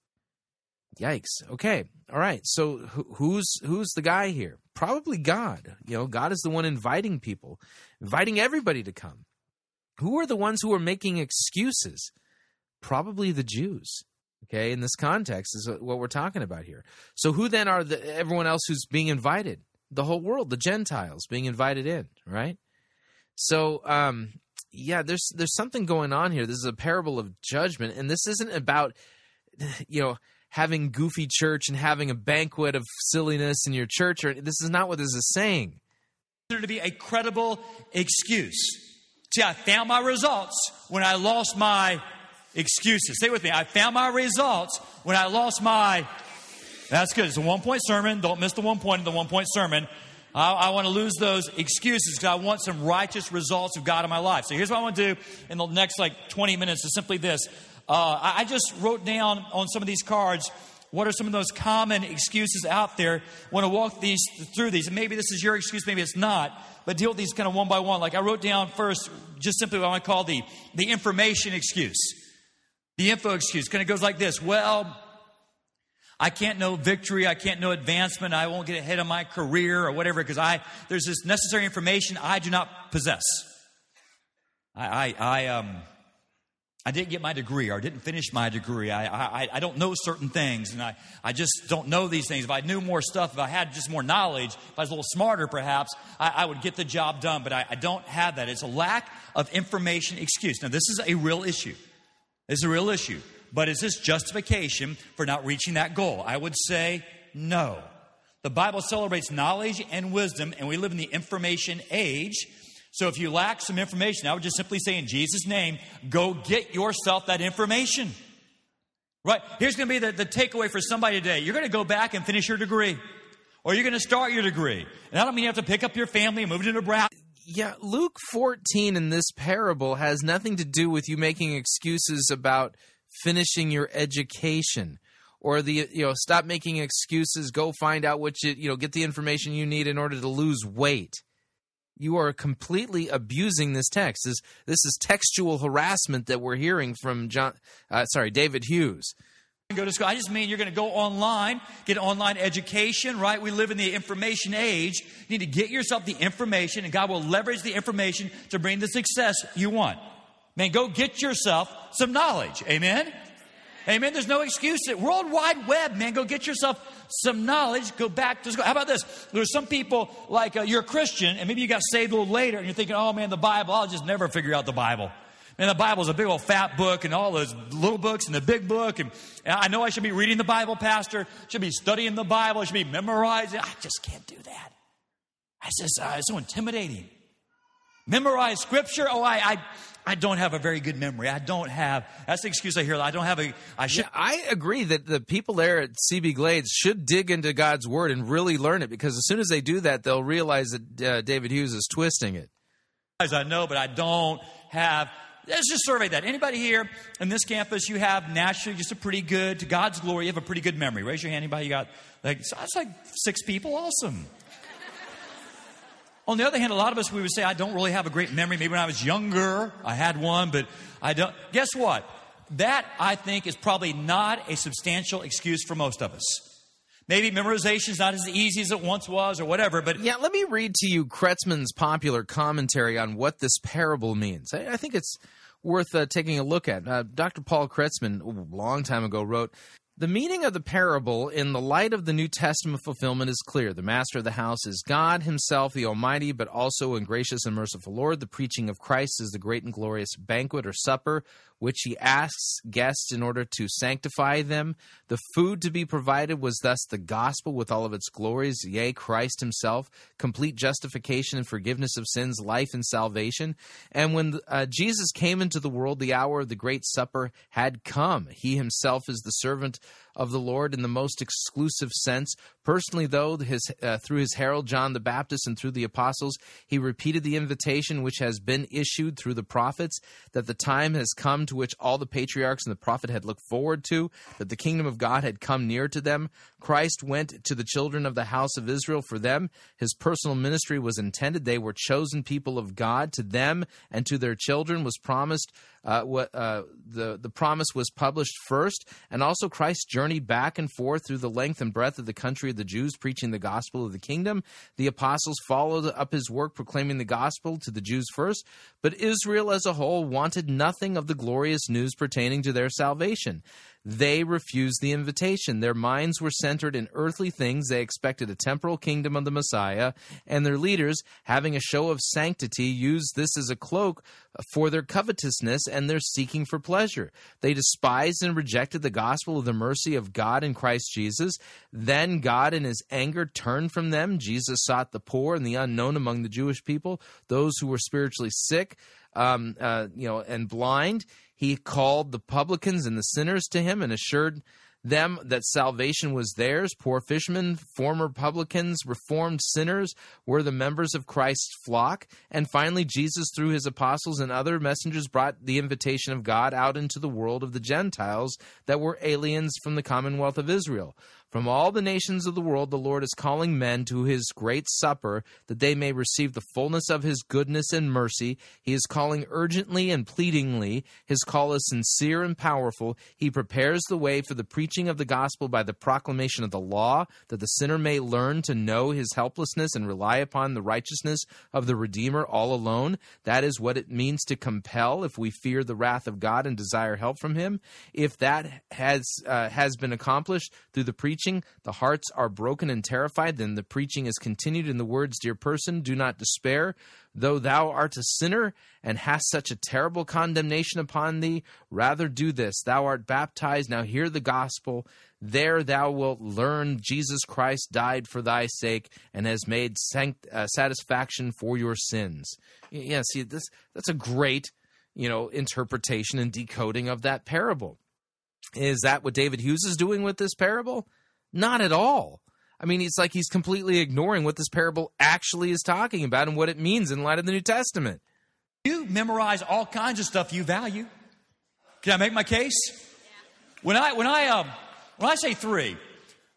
Yikes. Okay. All right. So who's who's the guy here? Probably God. You know, God is the one inviting people, inviting everybody to come. Who are the ones who are making excuses? Probably the Jews. Okay, in this context is what we're talking about here. So who then are the everyone else who's being invited? The whole world, the Gentiles being invited in, right? So um yeah, there's there's something going on here. This is a parable of judgment and this isn't about you know having goofy church and having a banquet of silliness in your church or this is not what this is saying. Consider to be a credible excuse. See, I found my results when I lost my excuses. Say with me. I found my results when I lost my. That's good. It's a one point sermon. Don't miss the one point in the one point sermon. I, I want to lose those excuses because I want some righteous results of God in my life. So here's what I want to do in the next like 20 minutes is simply this. Uh, I, just wrote down on some of these cards what are some of those common excuses out there. want to walk these through these. And maybe this is your excuse, maybe it's not. But deal with these kind of one by one. Like I wrote down first, just simply what I want to call the, the information excuse. The info excuse kind of goes like this. Well, I can't know victory. I can't know advancement. I won't get ahead of my career or whatever because I there's this necessary information I do not possess. I I, I um I didn't get my degree or I didn't finish my degree. I, I, I don't know certain things and I, I just don't know these things. If I knew more stuff, if I had just more knowledge, if I was a little smarter perhaps, I, I would get the job done. But I, I don't have that. It's a lack of information excuse. Now, this is a real issue. It's a real issue. But is this justification for not reaching that goal? I would say no. The Bible celebrates knowledge and wisdom, and we live in the information age. So if you lack some information, I would just simply say in Jesus' name, go get yourself that information. Right? Here's going to be the, the takeaway for somebody today. You're going to go back and finish your degree. Or you're going to start your degree. And I don't mean you have to pick up your family and move to Nebraska. Yeah, Luke 14 in this parable has nothing to do with you making excuses about finishing your education or the you know stop making excuses go find out what you you know get the information you need in order to lose weight you are completely abusing this text this this is textual harassment that we're hearing from John uh, sorry David Hughes go to school. I just mean you're going to go online, get online education, right? We live in the information age. You need to get yourself the information, and God will leverage the information to bring the success you want. Man, go get yourself some knowledge. Amen? Amen. There's no excuse. It World Wide Web, man, go get yourself some knowledge. Go back to school. How about this? There's some people like uh, you're a Christian, and maybe you got saved a little later, and you're thinking, oh man, the Bible, I'll just never figure out the Bible. And the Bible's a big old fat book and all those little books and the big book. And, I know I should be reading the Bible, Pastor. Should be studying the Bible. I should be memorizing. I just can't do that. That's just uh, it's so intimidating. Memorize scripture. Oh, I, I, I don't have a very good memory. I don't have. That's the excuse I hear. I don't have a. I should. Yeah, I agree that the people there at CB Glades should dig into God's word and really learn it because as soon as they do that, they'll realize that uh, David Hughes is twisting it. As I know, but I don't have. Let's just survey that. Anybody here in this campus, you have naturally just a pretty good, to God's glory, you have a pretty good memory. Raise your hand. Anybody you got? Like, So that's like six people. Awesome. On the other hand, a lot of us, we would say, I don't really have a great memory. Maybe when I was younger, I had one, but I don't. Guess what? That, I think, is probably not a substantial excuse for most of us. Maybe memorization is not as easy as it once was or whatever, but. Yeah, let me read to you Kretzmann's popular commentary on what this parable means. I, I think it's worth uh, taking a look at. Uh, Dr. Paul Kretzmann, a long time ago, wrote the meaning of the parable in the light of the New Testament fulfillment is clear. The master of the house is God Himself, the Almighty, but also a gracious and merciful Lord. The preaching of Christ is the great and glorious banquet or supper, which He asks guests in order to sanctify them. The food to be provided was thus the gospel with all of its glories, yea, Christ Himself, complete justification and forgiveness of sins, life and salvation. And when uh, Jesus came into the world, the hour of the great supper had come. He Himself is the servant of the Lord in the most exclusive sense. Personally, though, his, uh, through his herald John the Baptist and through the apostles, he repeated the invitation which has been issued through the prophets that the time has come to which all the patriarchs and the prophet had looked forward to, that the kingdom of God had come near to them. Christ went to the children of the house of Israel for them. His personal ministry was intended. They were chosen people of God. To them and to their children was promised uh, what uh, the the promise was published first, and also Christ's journey back and forth through the length and breadth of the country of the Jews, preaching the gospel of the kingdom. The apostles followed up his work, proclaiming the gospel to the Jews first, but Israel as a whole wanted nothing of the glorious news pertaining to their salvation. They refused the invitation. Their minds were centered in earthly things. They expected a temporal kingdom of the Messiah, and their leaders, having a show of sanctity, used this as a cloak for their covetousness and their seeking for pleasure. They despised and rejected the gospel of the mercy of God in Christ Jesus. Then God, in his anger, turned from them. Jesus sought the poor and the unknown among the Jewish people, those who were spiritually sick, um, uh, you know, and blind. He called the publicans and the sinners to him and assured them that salvation was theirs. Poor fishermen, former publicans, reformed sinners were the members of Christ's flock. And finally, Jesus, through his apostles and other messengers, brought the invitation of God out into the world of the Gentiles that were aliens from the commonwealth of Israel. From all the nations of the world, the Lord is calling men to his great supper that they may receive the fullness of his goodness and mercy. He is calling urgently and pleadingly. His call is sincere and powerful. He prepares the way for the preaching of the gospel by the proclamation of the law, that the sinner may learn to know his helplessness and rely upon the righteousness of the Redeemer all alone. That is what it means to compel if we fear the wrath of God and desire help from him. If that has uh, has been accomplished through the preaching the hearts are broken and terrified, then the preaching is continued in the words, Dear person, do not despair. Though thou art a sinner and hast such a terrible condemnation upon thee, rather do this. Thou art baptized, now hear the gospel. There thou wilt learn Jesus Christ died for thy sake and has made sanct- uh, satisfaction for your sins. Yeah, see, this that's a great, you know, interpretation and decoding of that parable. Is that what David Hughes is doing with this parable? Not at all. I mean, it's like he's completely ignoring what this parable actually is talking about and what it means in light of the New Testament. You memorize all kinds of stuff you value. Can I make my case? When I when I um, when I say three,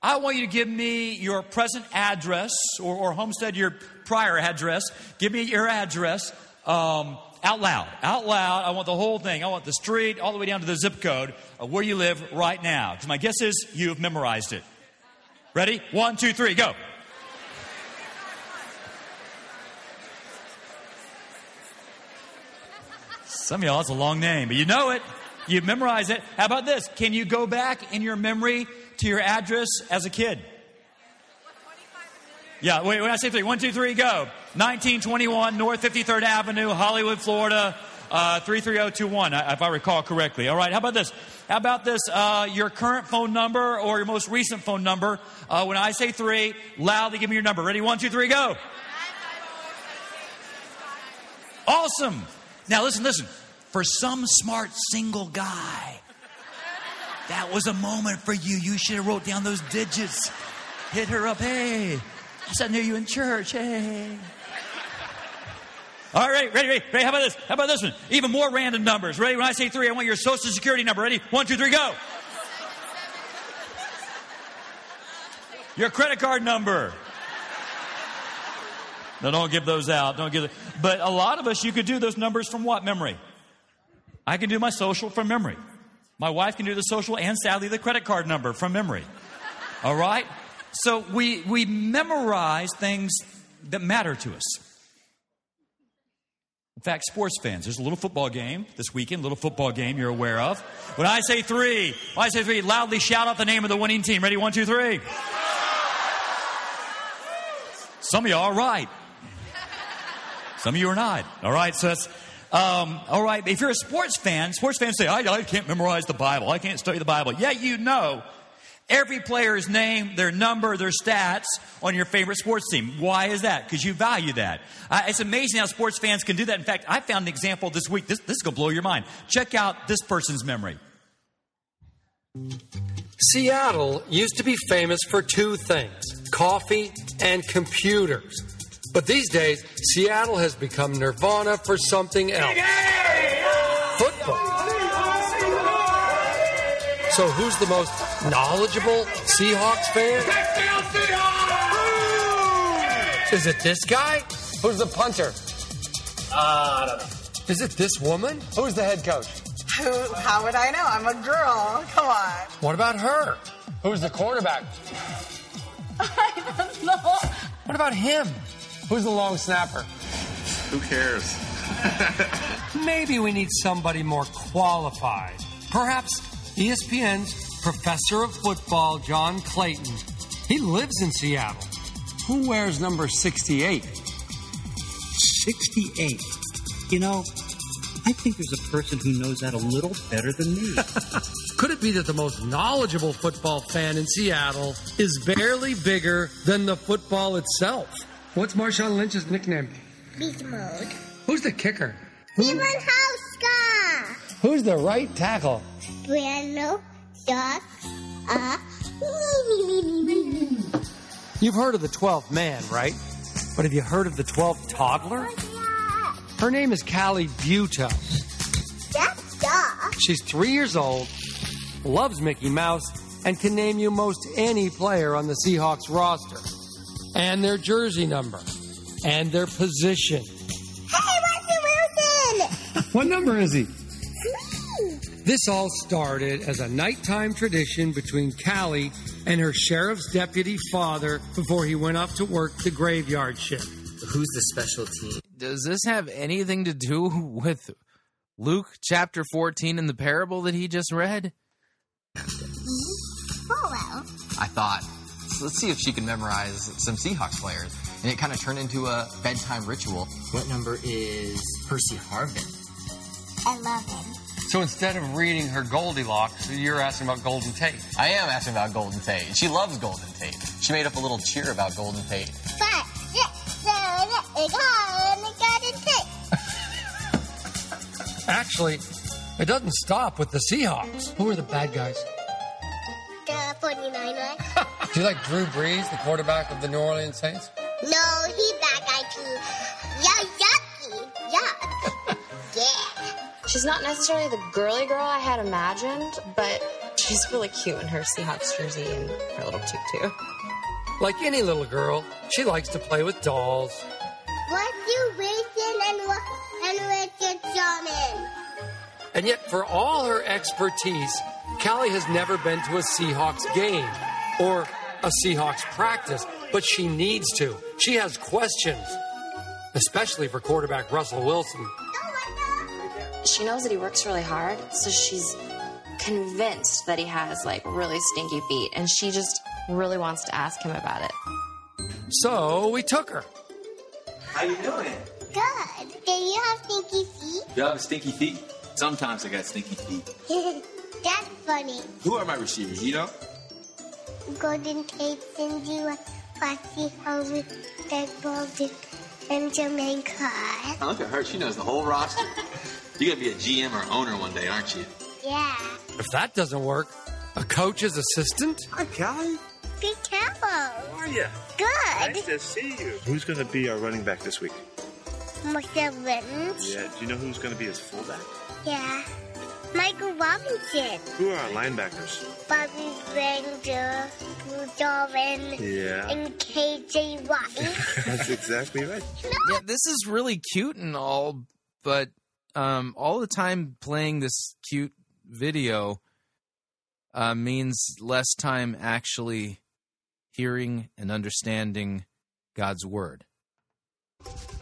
I want you to give me your present address or, or homestead your prior address. Give me your address um, out loud. Out loud. I want the whole thing. I want the street all the way down to the zip code of where you live right now. Because my guess is you've memorized it. Ready? One, two, three, go. Some of y'all, it's a long name, but you know it. You memorize it. How about this? Can you go back in your memory to your address as a kid? Yeah, wait, when I say three, one, two, three, go. 1921 North 53rd Avenue, Hollywood, Florida, uh, 33021, if I recall correctly. All right, how about this? How about this? Uh, your current phone number or your most recent phone number. Uh, when I say three, loudly give me your number. Ready? One, two, three, go. Awesome. Now listen, listen. For some smart single guy, that was a moment for you. You should have wrote down those digits. Hit her up. Hey, I sat near you in church. Hey. All right, ready, ready, ready. How about this? How about this one? Even more random numbers. Ready? When I say three, I want your social security number. Ready? One, two, three, go. Your credit card number. No, don't give those out. Don't give. Them. But a lot of us, you could do those numbers from what memory? I can do my social from memory. My wife can do the social and sadly the credit card number from memory. All right. So we we memorize things that matter to us. In fact, sports fans, there's a little football game this weekend, little football game you're aware of. When I say three, when I say three, loudly shout out the name of the winning team. Ready? One, two, three. Some of y'all are right. Some of you are not. All right, so that's um, all right. If you're a sports fan, sports fans say, I, I can't memorize the Bible. I can't study the Bible. Yeah, you know every player's name, their number, their stats on your favorite sports team. Why is that? Because you value that. Uh, it's amazing how sports fans can do that. In fact, I found an example this week. This, this is going to blow your mind. Check out this person's memory. Seattle used to be famous for two things coffee and computers. But these days, Seattle has become nirvana for something else football. So, who's the most knowledgeable Seahawks fan? Is it this guy? Who's the punter? Uh, I don't know. Is it this woman? Who's the head coach? Who, how would I know? I'm a girl. Come on. What about her? Who's the quarterback? I don't know. What about him? Who's the long snapper? Who cares? Maybe we need somebody more qualified. Perhaps ESPN's professor of football, John Clayton. He lives in Seattle. Who wears number 68? 68. You know, I think there's a person who knows that a little better than me. Could it be that the most knowledgeable football fan in Seattle is barely bigger than the football itself? What's Marshawn Lynch's nickname? Beast mode. Who's the kicker? Even Hauschka. Who's the right tackle? Bueno, dos, uh. You've heard of the 12th man, right? But have you heard of the 12th toddler? Her name is Callie Buto. That's duh. She's three years old, loves Mickey Mouse, and can name you most any player on the Seahawks roster. And their jersey number. And their position. Hey, Russell Wilson! What number is he? This all started as a nighttime tradition between Callie and her sheriff's deputy father before he went off to work the graveyard shift. Who's the special team? Does this have anything to do with Luke chapter 14 and the parable that he just read? Mm-hmm. Oh. I thought, let's see if she can memorize some Seahawks players. And it kind of turned into a bedtime ritual. What number is Percy Harvin? 11. So instead of reading her Goldilocks, you're asking about Golden Tate. I am asking about Golden Tate. She loves Golden Tate. She made up a little cheer about Golden Tate. Five, six, seven, eight, nine, and got it. Actually, it doesn't stop with the Seahawks. Who are the bad guys? The 49er. Do you like Drew Brees, the quarterback of the New Orleans Saints? No, he's bad guy too. Yeah, She's not necessarily the girly girl I had imagined, but she's really cute in her Seahawks jersey and her little tutu. Like any little girl, she likes to play with dolls. What you Wilson and what and Richard Sherman? And yet, for all her expertise, Callie has never been to a Seahawks game or a Seahawks practice, but she needs to. She has questions, especially for quarterback Russell Wilson. She knows that he works really hard, so she's convinced that he has like really stinky feet, and she just really wants to ask him about it. So we took her. How are you doing? Good. Do you have stinky feet? Do You have stinky feet? Sometimes I got stinky feet. That's funny. Who are my receivers? You know? Golden Tate, Cindy, Foxy, Homer, Dead Bolden, and Jamaica. Oh, look at her. She knows the whole roster. You're going to be a GM or owner one day, aren't you? Yeah. If that doesn't work, a coach's assistant? Hi, Callie. Be careful. How are you? Good. Nice to see you. Who's going to be our running back this week? Michael Lynch. Yeah. Do you know who's going to be his fullback? Yeah. Michael Robinson. Who are our linebackers? Bobby Ranger, Rudolphin, Yeah. and KJ Watt. That's exactly right. Yeah, this is really cute and all, but um, all the time playing this cute video uh, means less time actually hearing and understanding God's word.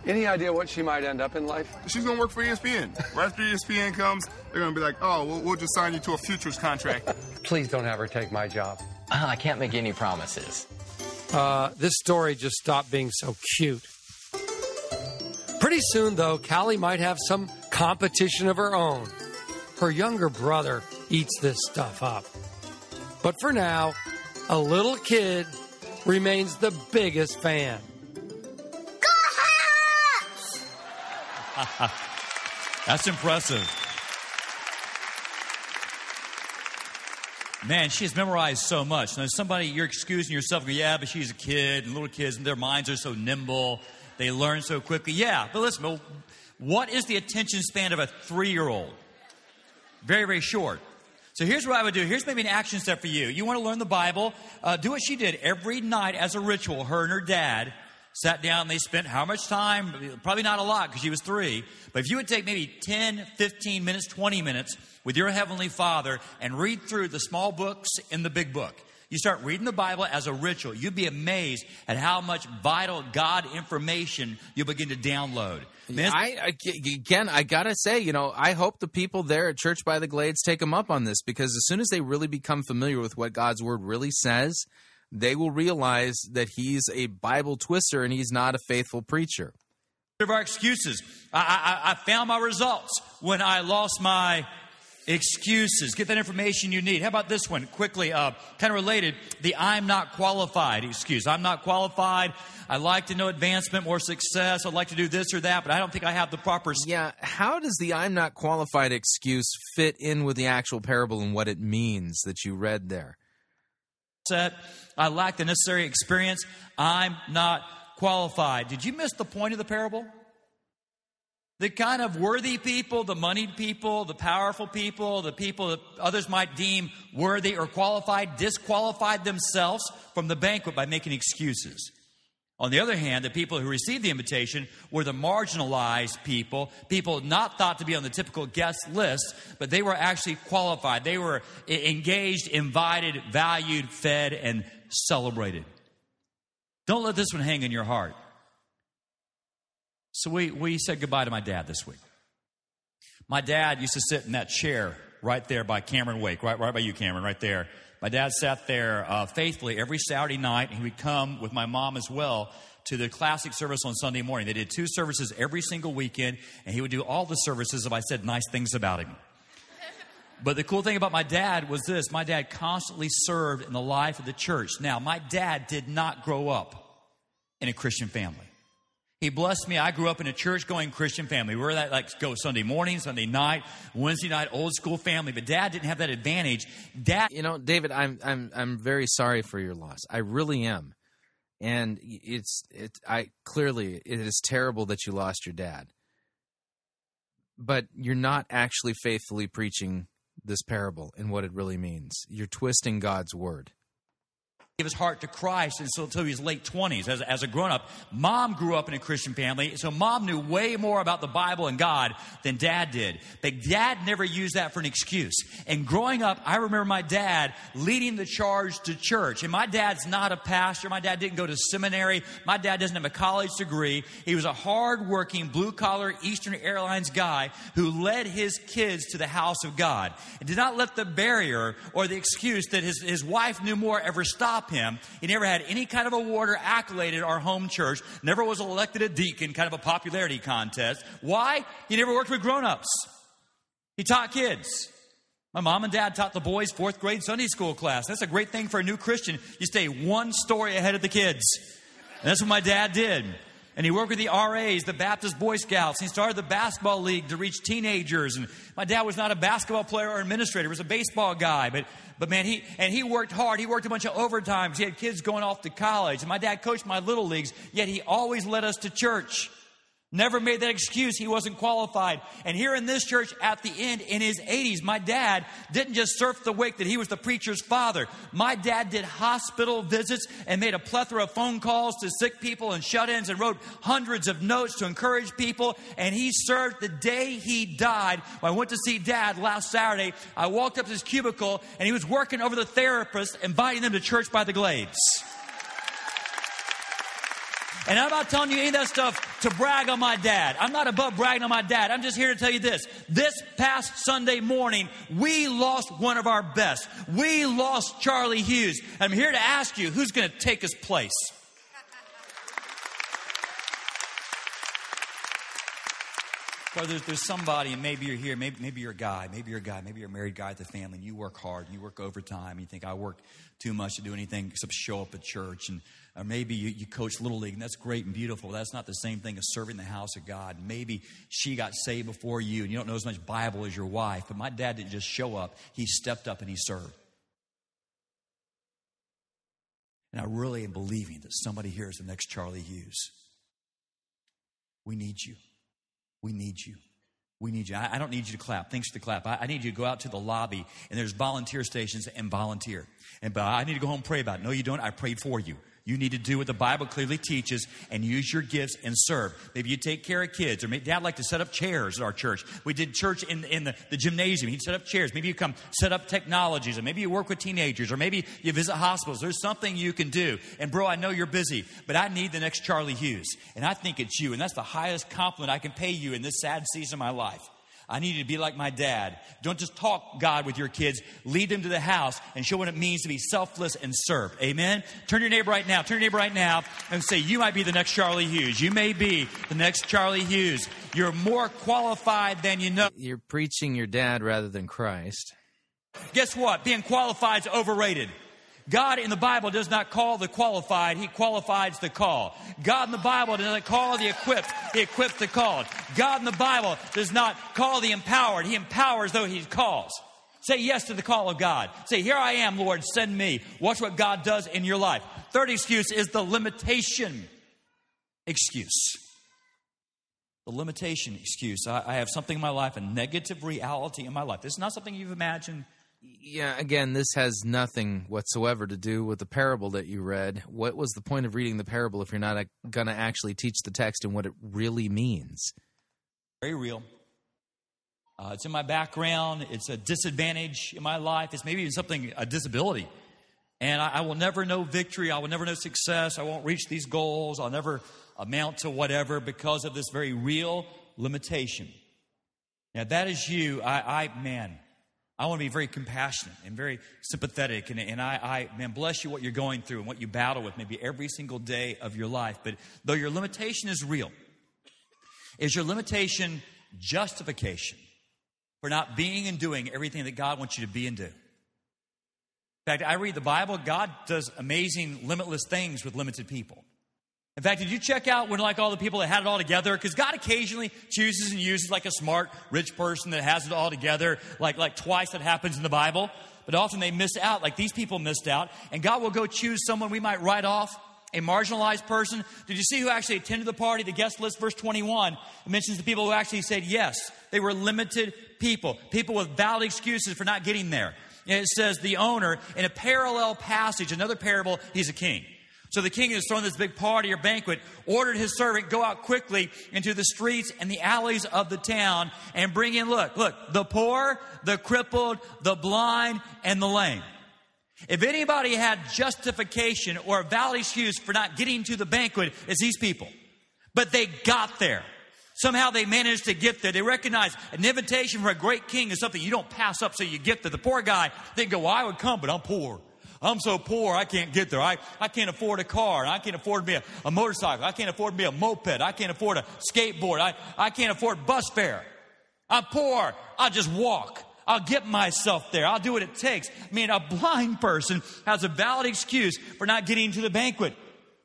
Any idea what she might end up in life? She's gonna work for ESPN. Right after ESPN comes, they're gonna be like, "Oh, we'll, we'll just sign you to a futures contract." Please don't have her take my job. I can't make any promises. Uh, this story just stopped being so cute. Pretty soon, though, Callie might have some competition of her own. Her younger brother eats this stuff up. But for now, a little kid remains the biggest fan. That's impressive. Man, she has memorized so much. Now, somebody, you're excusing yourself. Go, yeah, but she's a kid, and little kids, and their minds are so nimble. They learn so quickly. Yeah, but listen, what is the attention span of a three year old? Very, very short. So here's what I would do. Here's maybe an action step for you. You want to learn the Bible? Uh, do what she did every night as a ritual. Her and her dad sat down. They spent how much time? Probably not a lot because she was three. But if you would take maybe 10, 15 minutes, 20 minutes with your Heavenly Father and read through the small books in the big book. You start reading the Bible as a ritual. You'd be amazed at how much vital God information you begin to download. Man, I, again, I gotta say, you know, I hope the people there at Church by the Glades take them up on this because as soon as they really become familiar with what God's word really says, they will realize that He's a Bible twister and He's not a faithful preacher. of our excuses. I, I, I found my results when I lost my excuses. Get that information you need. How about this one? Quickly, uh, kind of related. The I'm not qualified excuse. I'm not qualified. I like to know advancement, more success. I'd like to do this or that, but I don't think I have the proper. Yeah, how does the I'm not qualified excuse fit in with the actual parable and what it means that you read there? Set. I lack the necessary experience. I'm not qualified. Did you miss the point of the parable? The kind of worthy people, the moneyed people, the powerful people, the people that others might deem worthy or qualified, disqualified themselves from the banquet by making excuses. On the other hand, the people who received the invitation were the marginalized people, people not thought to be on the typical guest list, but they were actually qualified. They were engaged, invited, valued, fed, and celebrated. Don't let this one hang in your heart. So we, we said goodbye to my dad this week. My dad used to sit in that chair right there by Cameron Wake, right, right by you, Cameron, right there. My dad sat there uh, faithfully every Saturday night. He would come with my mom as well to the classic service on Sunday morning. They did two services every single weekend, and he would do all the services if I said nice things about him. But the cool thing about my dad was this my dad constantly served in the life of the church. Now, my dad did not grow up in a Christian family. He blessed me. I grew up in a church going Christian family. We were that like go Sunday morning, Sunday night, Wednesday night, old school family. But dad didn't have that advantage. Dad You know, David, I'm I'm I'm very sorry for your loss. I really am. And it's it I clearly it is terrible that you lost your dad. But you're not actually faithfully preaching this parable and what it really means. You're twisting God's word gave his heart to Christ until, until his late 20s as, as a grown up. Mom grew up in a Christian family, so mom knew way more about the Bible and God than dad did. But dad never used that for an excuse. And growing up, I remember my dad leading the charge to church. And my dad's not a pastor. My dad didn't go to seminary. My dad doesn't have a college degree. He was a hard-working, blue-collar Eastern Airlines guy who led his kids to the house of God and did not let the barrier or the excuse that his, his wife knew more ever stop him. He never had any kind of award or accolade at our home church, never was elected a deacon, kind of a popularity contest. Why? He never worked with grown ups. He taught kids. My mom and dad taught the boys fourth grade Sunday school class. That's a great thing for a new Christian. You stay one story ahead of the kids. And that's what my dad did. And he worked with the RAs, the Baptist Boy Scouts. He started the basketball league to reach teenagers. And my dad was not a basketball player or administrator, he was a baseball guy. But but man, he and he worked hard. He worked a bunch of overtimes. He had kids going off to college. And my dad coached my little leagues, yet he always led us to church. Never made that excuse he wasn't qualified. And here in this church at the end, in his 80s, my dad didn't just surf the wake that he was the preacher's father. My dad did hospital visits and made a plethora of phone calls to sick people and shut ins and wrote hundreds of notes to encourage people. And he served the day he died. When I went to see dad last Saturday, I walked up to his cubicle and he was working over the therapist, inviting them to church by the Glades. And I'm not telling you any of that stuff to brag on my dad. I'm not above bragging on my dad. I'm just here to tell you this. This past Sunday morning, we lost one of our best. We lost Charlie Hughes. I'm here to ask you who's going to take his place? Brother, there's, there's somebody, and maybe you're here, maybe, maybe you're a guy, maybe you're a guy, maybe you're a married guy at the family, and you work hard, and you work overtime, and you think, I work too much to do anything except show up at church, and or maybe you, you coach Little League, and that's great and beautiful. That's not the same thing as serving the house of God. Maybe she got saved before you, and you don't know as much Bible as your wife, but my dad didn't just show up, he stepped up and he served. And I really am believing that somebody here is the next Charlie Hughes. We need you. We need you. We need you. I, don't need you to clap. Thanks for the clap. I, I, need you to go out to the lobby and there's volunteer stations and volunteer. And but I need to go home and pray about it. No, you don't. I prayed for you. You need to do what the Bible clearly teaches and use your gifts and serve. Maybe you take care of kids, or maybe dad like to set up chairs at our church. We did church in, in the, the gymnasium. He'd set up chairs. Maybe you come set up technologies, or maybe you work with teenagers, or maybe you visit hospitals. There's something you can do. And bro, I know you're busy, but I need the next Charlie Hughes. And I think it's you. And that's the highest compliment I can pay you in this sad season of my life. I need you to be like my dad. Don't just talk God with your kids. Lead them to the house and show what it means to be selfless and serve. Amen. Turn your neighbor right now. Turn your neighbor right now and say, You might be the next Charlie Hughes. You may be the next Charlie Hughes. You're more qualified than you know. You're preaching your dad rather than Christ. Guess what? Being qualified is overrated. God in the Bible does not call the qualified, He qualifies the call. God in the Bible does not call the equipped, He equips the called. God in the Bible does not call the empowered, He empowers though He calls. Say yes to the call of God. Say, Here I am, Lord, send me. Watch what God does in your life. Third excuse is the limitation excuse. The limitation excuse. I, I have something in my life, a negative reality in my life. This is not something you've imagined yeah, again, this has nothing whatsoever to do with the parable that you read. What was the point of reading the parable if you're not going to actually teach the text and what it really means? Very real. Uh, it's in my background. It's a disadvantage in my life. It's maybe even something, a disability. And I, I will never know victory. I will never know success. I won't reach these goals. I'll never amount to whatever because of this very real limitation. Now, that is you. I, I man, I want to be very compassionate and very sympathetic. And, and I, I, man, bless you what you're going through and what you battle with maybe every single day of your life. But though your limitation is real, is your limitation justification for not being and doing everything that God wants you to be and do? In fact, I read the Bible, God does amazing, limitless things with limited people. In fact, did you check out when like all the people that had it all together? Because God occasionally chooses and uses like a smart, rich person that has it all together, like like twice that happens in the Bible. But often they miss out, like these people missed out. And God will go choose someone we might write off, a marginalized person. Did you see who actually attended the party? The guest list, verse 21, mentions the people who actually said yes. They were limited people, people with valid excuses for not getting there. And it says the owner, in a parallel passage, another parable, he's a king. So the king has throwing this big party or banquet, ordered his servant, go out quickly into the streets and the alleys of the town and bring in, look, look, the poor, the crippled, the blind, and the lame. If anybody had justification or a valid excuse for not getting to the banquet, it's these people. But they got there. Somehow they managed to get there. They recognize an invitation from a great king is something you don't pass up so you get there. The poor guy didn't go, well, I would come, but I'm poor. I'm so poor, I can't get there. I, I can't afford a car. I can't afford to be a, a motorcycle. I can't afford to be a moped. I can't afford a skateboard. I, I can't afford bus fare. I'm poor. I'll just walk. I'll get myself there. I'll do what it takes. I mean, a blind person has a valid excuse for not getting to the banquet.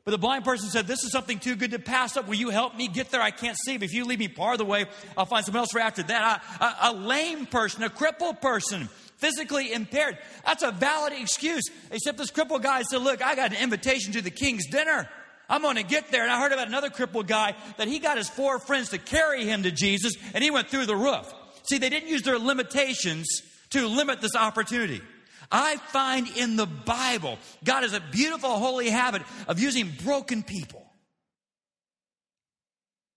But the blind person said, This is something too good to pass up. Will you help me get there? I can't see. But if you leave me part of the way, I'll find someone else for after that. A lame person, a crippled person, physically impaired. That's a valid excuse. Except this crippled guy said, Look, I got an invitation to the king's dinner. I'm going to get there. And I heard about another crippled guy that he got his four friends to carry him to Jesus and he went through the roof. See, they didn't use their limitations to limit this opportunity. I find in the Bible, God has a beautiful, holy habit of using broken people.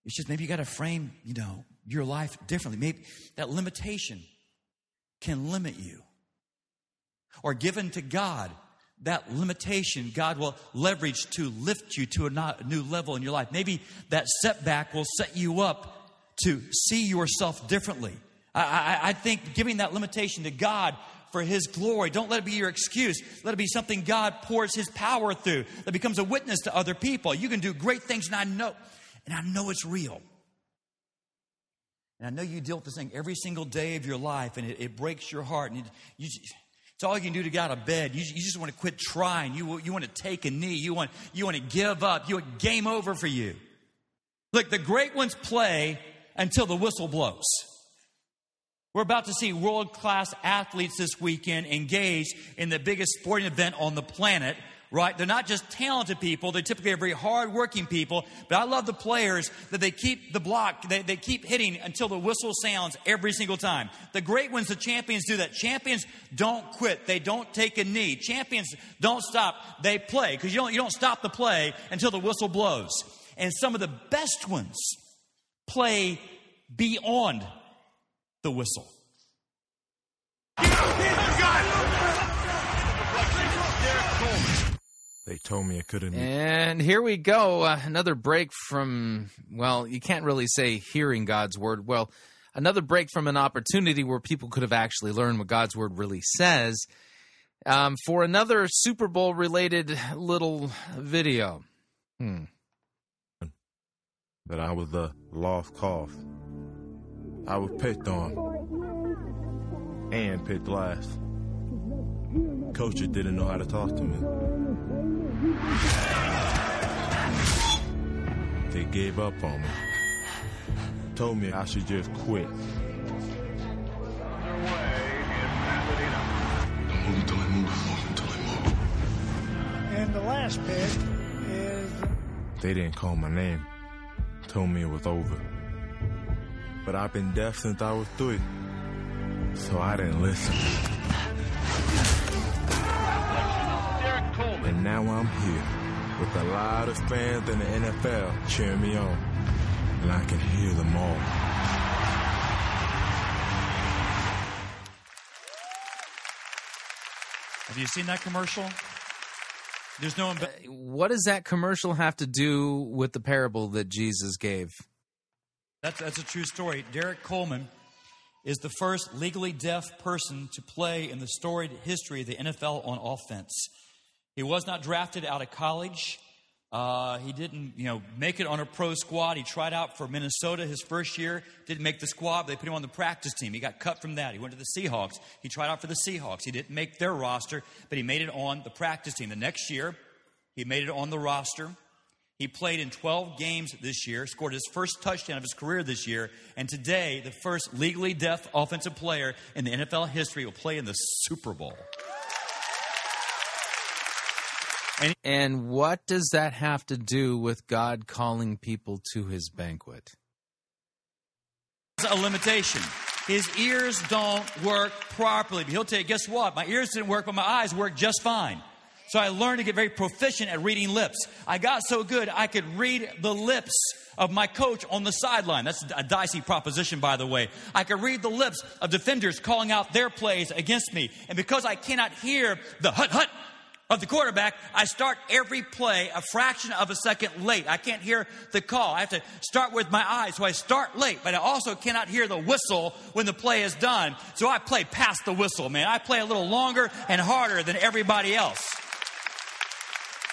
It's just maybe you got to frame, you know, your life differently. Maybe that limitation can limit you. Or given to God, that limitation God will leverage to lift you to a new level in your life. Maybe that setback will set you up to see yourself differently. I, I, I think giving that limitation to God for His glory. Don't let it be your excuse. Let it be something God pours His power through that becomes a witness to other people. You can do great things, and I know, and I know it's real. And I know you deal with this thing every single day of your life, and it, it breaks your heart. And it, you, it's all you can do to get out of bed. You, you just want to quit trying. You, you want to take a knee. You want, you want to give up. You want game over for you. Look, the great ones play until the whistle blows. We're about to see world class athletes this weekend engaged in the biggest sporting event on the planet right? They're not just talented people. They're typically very hard-working people. But I love the players that they keep the block. They, they keep hitting until the whistle sounds every single time. The great ones, the champions do that. Champions don't quit. They don't take a knee. Champions don't stop. They play because you don't, you don't stop the play until the whistle blows. And some of the best ones play beyond the whistle. They told me I couldn't. And here we go. Uh, another break from, well, you can't really say hearing God's word. Well, another break from an opportunity where people could have actually learned what God's word really says um, for another Super Bowl related little video. Hmm. That I was the lost cause. I was picked on and picked last. Coaches didn't know how to talk to me. They gave up on me. Told me I should just quit. Don't move until I move. Move until I move. And the last pick is They didn't call my name. Told me it was over. But I've been deaf since I was three. So I didn't listen. And now I'm here with the loudest fans in the NFL cheering me on. And I can hear them all. Have you seen that commercial? There's no. Imbe- uh, What does that commercial have to do with the parable that Jesus gave? That's, that's a true story. Derrick Coleman is the first legally deaf person to play in the storied history of the NFL on offense. He was not drafted out of college. Uh, he didn't, you know, make it on a pro squad. He tried out for Minnesota his first year, didn't make the squad. They put him on the practice team. He got cut from that. He went to the Seahawks. He tried out for the Seahawks. He didn't make their roster, but he made it on the practice team. The next year, he made it on the roster. He played in 12 games this year, scored his first touchdown of his career this year, and today, the first legally deaf offensive player in the NFL history will play in the Super Bowl. And what does that have to do with God calling people to his banquet? A limitation. His ears don't work properly. But he'll tell you, guess what? My ears didn't work, but my eyes worked just fine. So I learned to get very proficient at reading lips. I got so good I could read the lips of my coach on the sideline. That's a dicey proposition, by the way. I could read the lips of defenders calling out their plays against me. And because I cannot hear the hut hut of the quarterback, I start every play a fraction of a second late. I can't hear the call. I have to start with my eyes, so I start late, but I also cannot hear the whistle when the play is done. So I play past the whistle, man. I play a little longer and harder than everybody else.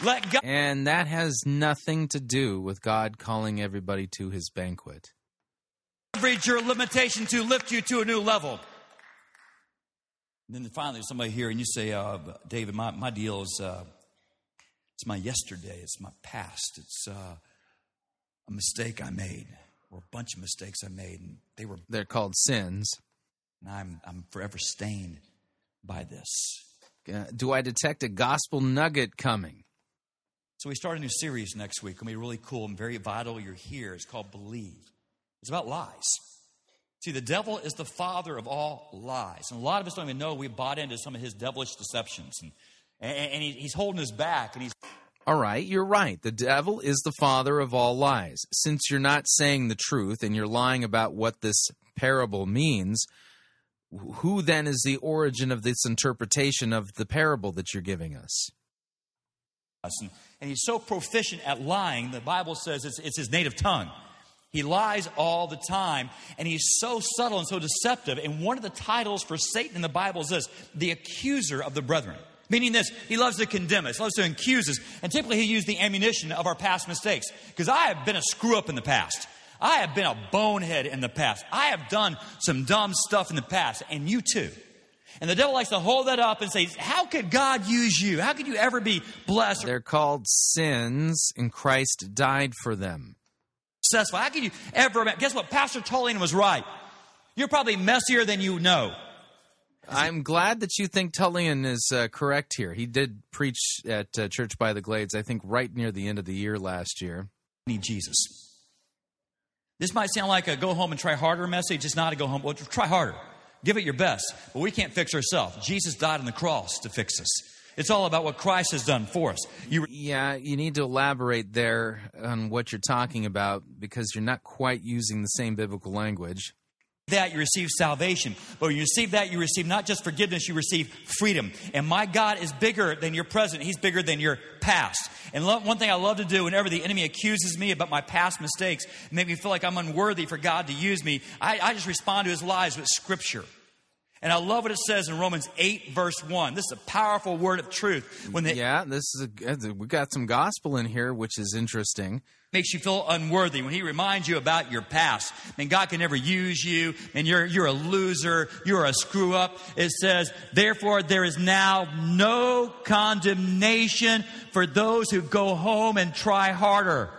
Let God. And that has nothing to do with God calling everybody to his banquet. leverage your limitation to lift you to a new level. And then finally, there's somebody here, and you say, uh, David, my, my deal is uh, it's my yesterday, it's my past, it's uh, a mistake I made, or a bunch of mistakes I made, and they were. They're called sins. And I'm I'm forever stained by this. Uh, do I detect a gospel nugget coming? So we start a new series next week. It'll be really cool and very vital. You're here. It's called Believe. It's about lies. See, the devil is the father of all lies. And a lot of us don't even know we bought into some of his devilish deceptions. And, and, and he, he's holding us back. And he's. All right, you're right. The devil is the father of all lies. Since you're not saying the truth and you're lying about what this parable means, who then is the origin of this interpretation of the parable that you're giving us? And, and he's so proficient at lying, the Bible says it's, it's his native tongue. He lies all the time, and he's so subtle and so deceptive. And one of the titles for Satan in the Bible is this the accuser of the brethren. Meaning this, he loves to condemn us, loves to accuse us. And typically he used the ammunition of our past mistakes. Because I have been a screw up in the past. I have been a bonehead in the past. I have done some dumb stuff in the past, and you too. And the devil likes to hold that up and say, How could God use you? How could you ever be blessed? They're called sins, and Christ died for them. Successful. How could you ever? Guess what? Pastor Tullian was right. You're probably messier than you know. I'm glad that you think Tullian is uh, correct here. He did preach at uh, Church by the Glades, I think, right near the end of the year last year. Need Jesus. This might sound like a go home and try harder message. It's not a go home. Well, try harder. Give it your best. But we can't fix ourselves. Jesus died on the cross to fix us. It's all about what Christ has done for us. You, yeah, you need to elaborate there on what you're talking about because you're not quite using the same biblical language. That you receive salvation. But when you receive that you receive not just forgiveness you receive freedom. And my god is bigger than your present. He's bigger than your past. And lo- one thing i love to do whenever the enemy accuses me about my past mistakes make me feel like i'm unworthy for god to use me I, I just respond to his lies with scripture and I love what it says in Romans 8, verse 1. This is a powerful word of truth. When they, yeah, this is a, we got some gospel in here, which is interesting. Makes you feel unworthy when he reminds you about your past. And God can never use you, and you're, you're a loser, you're a screw up. It says, Therefore, there is now no condemnation for those who go home and try harder.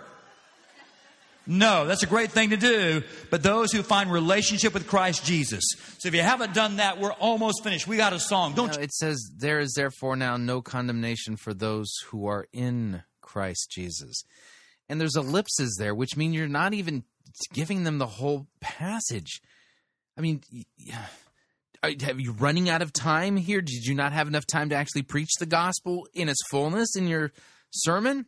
No, that's a great thing to do, but those who find relationship with Christ Jesus. So if you haven't done that, we're almost finished. We got a song. Don't no, it says there is therefore now no condemnation for those who are in Christ Jesus. And there's ellipses there, which mean you're not even giving them the whole passage. I mean, have you running out of time here? Did you not have enough time to actually preach the gospel in its fullness in your sermon?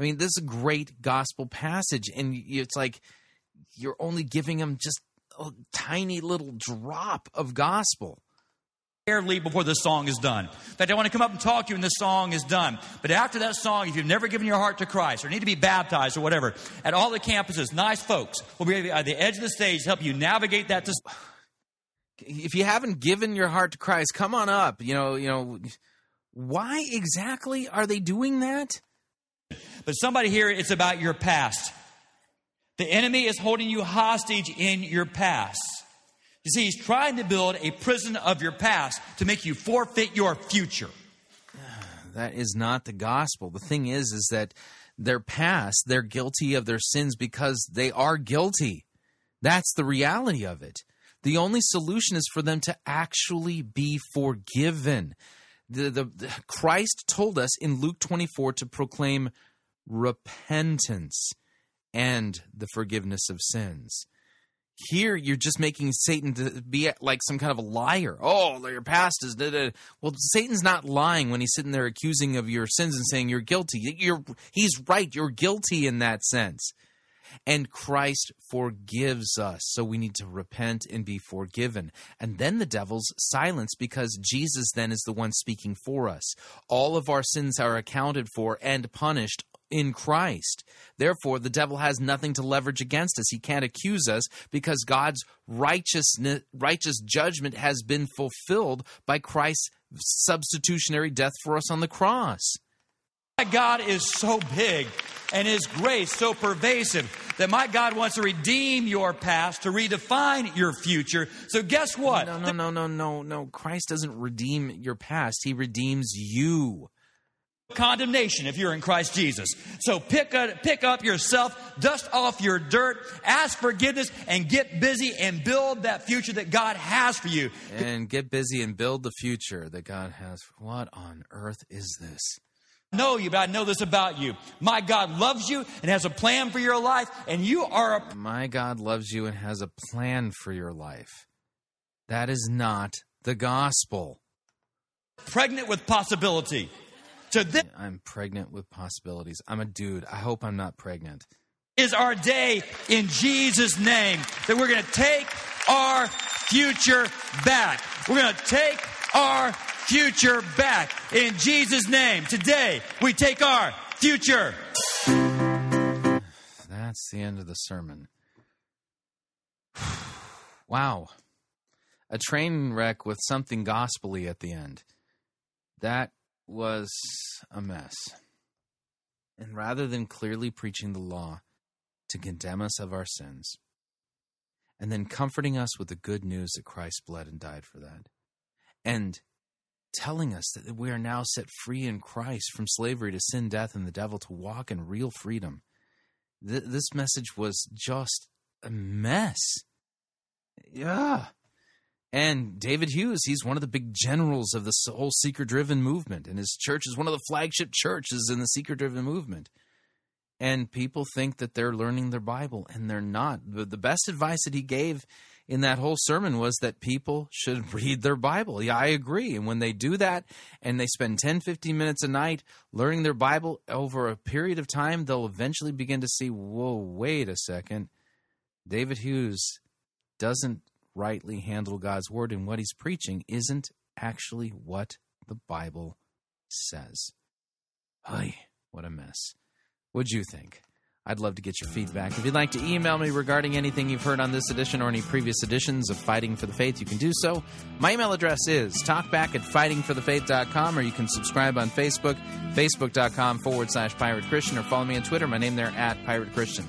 I mean, this is a great gospel passage, and it's like you're only giving them just a tiny little drop of gospel. Leave before the song is done. In fact, I want to come up and talk to you when the song is done. But after that song, if you've never given your heart to Christ or need to be baptized or whatever, at all the campuses, nice folks will be at the edge of the stage to help you navigate that. To... If you haven't given your heart to Christ, come on up. You know, you know, why exactly are they doing that? But somebody here, it's about your past. The enemy is holding you hostage in your past. You see, he's trying to build a prison of your past to make you forfeit your future. That is not the gospel. The thing is, is that their past, they're guilty of their sins because they are guilty. That's the reality of it. The only solution is for them to actually be forgiven. The, the, the, Christ told us in Luke 24 to proclaim repentance and the forgiveness of sins. Here, you're just making Satan to be like some kind of a liar. Oh, your past is. Da, da. Well, Satan's not lying when he's sitting there accusing of your sins and saying you're guilty. You're, he's right. You're guilty in that sense. And Christ forgives us. So we need to repent and be forgiven. And then the devil's silence because Jesus then is the one speaking for us. All of our sins are accounted for and punished in Christ. Therefore, the devil has nothing to leverage against us. He can't accuse us because God's righteousness, righteous judgment has been fulfilled by Christ's substitutionary death for us on the cross. My God is so big and His grace so pervasive that my God wants to redeem your past, to redefine your future. So, guess what? No, no, no, no, no, no. Christ doesn't redeem your past, He redeems you condemnation if you're in Christ Jesus. So pick, a, pick up yourself, dust off your dirt, ask forgiveness, and get busy and build that future that God has for you. And get busy and build the future that God has. What on earth is this? know you, but I know this about you. My God loves you and has a plan for your life, and you are a. My God loves you and has a plan for your life. That is not the gospel. Pregnant with possibility. So this I'm pregnant with possibilities. I'm a dude. I hope I'm not pregnant. Is our day in Jesus' name that we're going to take our future back. We're going to take our future back in Jesus' name. Today, we take our future. That's the end of the sermon. wow. A train wreck with something gospelly at the end. That was a mess. And rather than clearly preaching the law to condemn us of our sins, and then comforting us with the good news that Christ bled and died for that, and telling us that we are now set free in Christ from slavery to sin, death, and the devil to walk in real freedom. Th- this message was just a mess. Yeah. And David Hughes, he's one of the big generals of this whole seeker driven movement, and his church is one of the flagship churches in the seeker driven movement. And people think that they're learning their Bible, and they're not. The, the best advice that he gave in that whole sermon was that people should read their Bible. Yeah, I agree. And when they do that and they spend 10, 15 minutes a night learning their Bible over a period of time, they'll eventually begin to see whoa, wait a second. David Hughes doesn't rightly handle God's word, and what he's preaching isn't actually what the Bible says. Ay, what a mess. What'd you think? I'd love to get your feedback. If you'd like to email me regarding anything you've heard on this edition or any previous editions of Fighting for the Faith, you can do so. My email address is talkback at fightingforthefaith.com, or you can subscribe on Facebook, facebook.com forward slash pirate Christian, or follow me on Twitter. My name there at pirate Christian.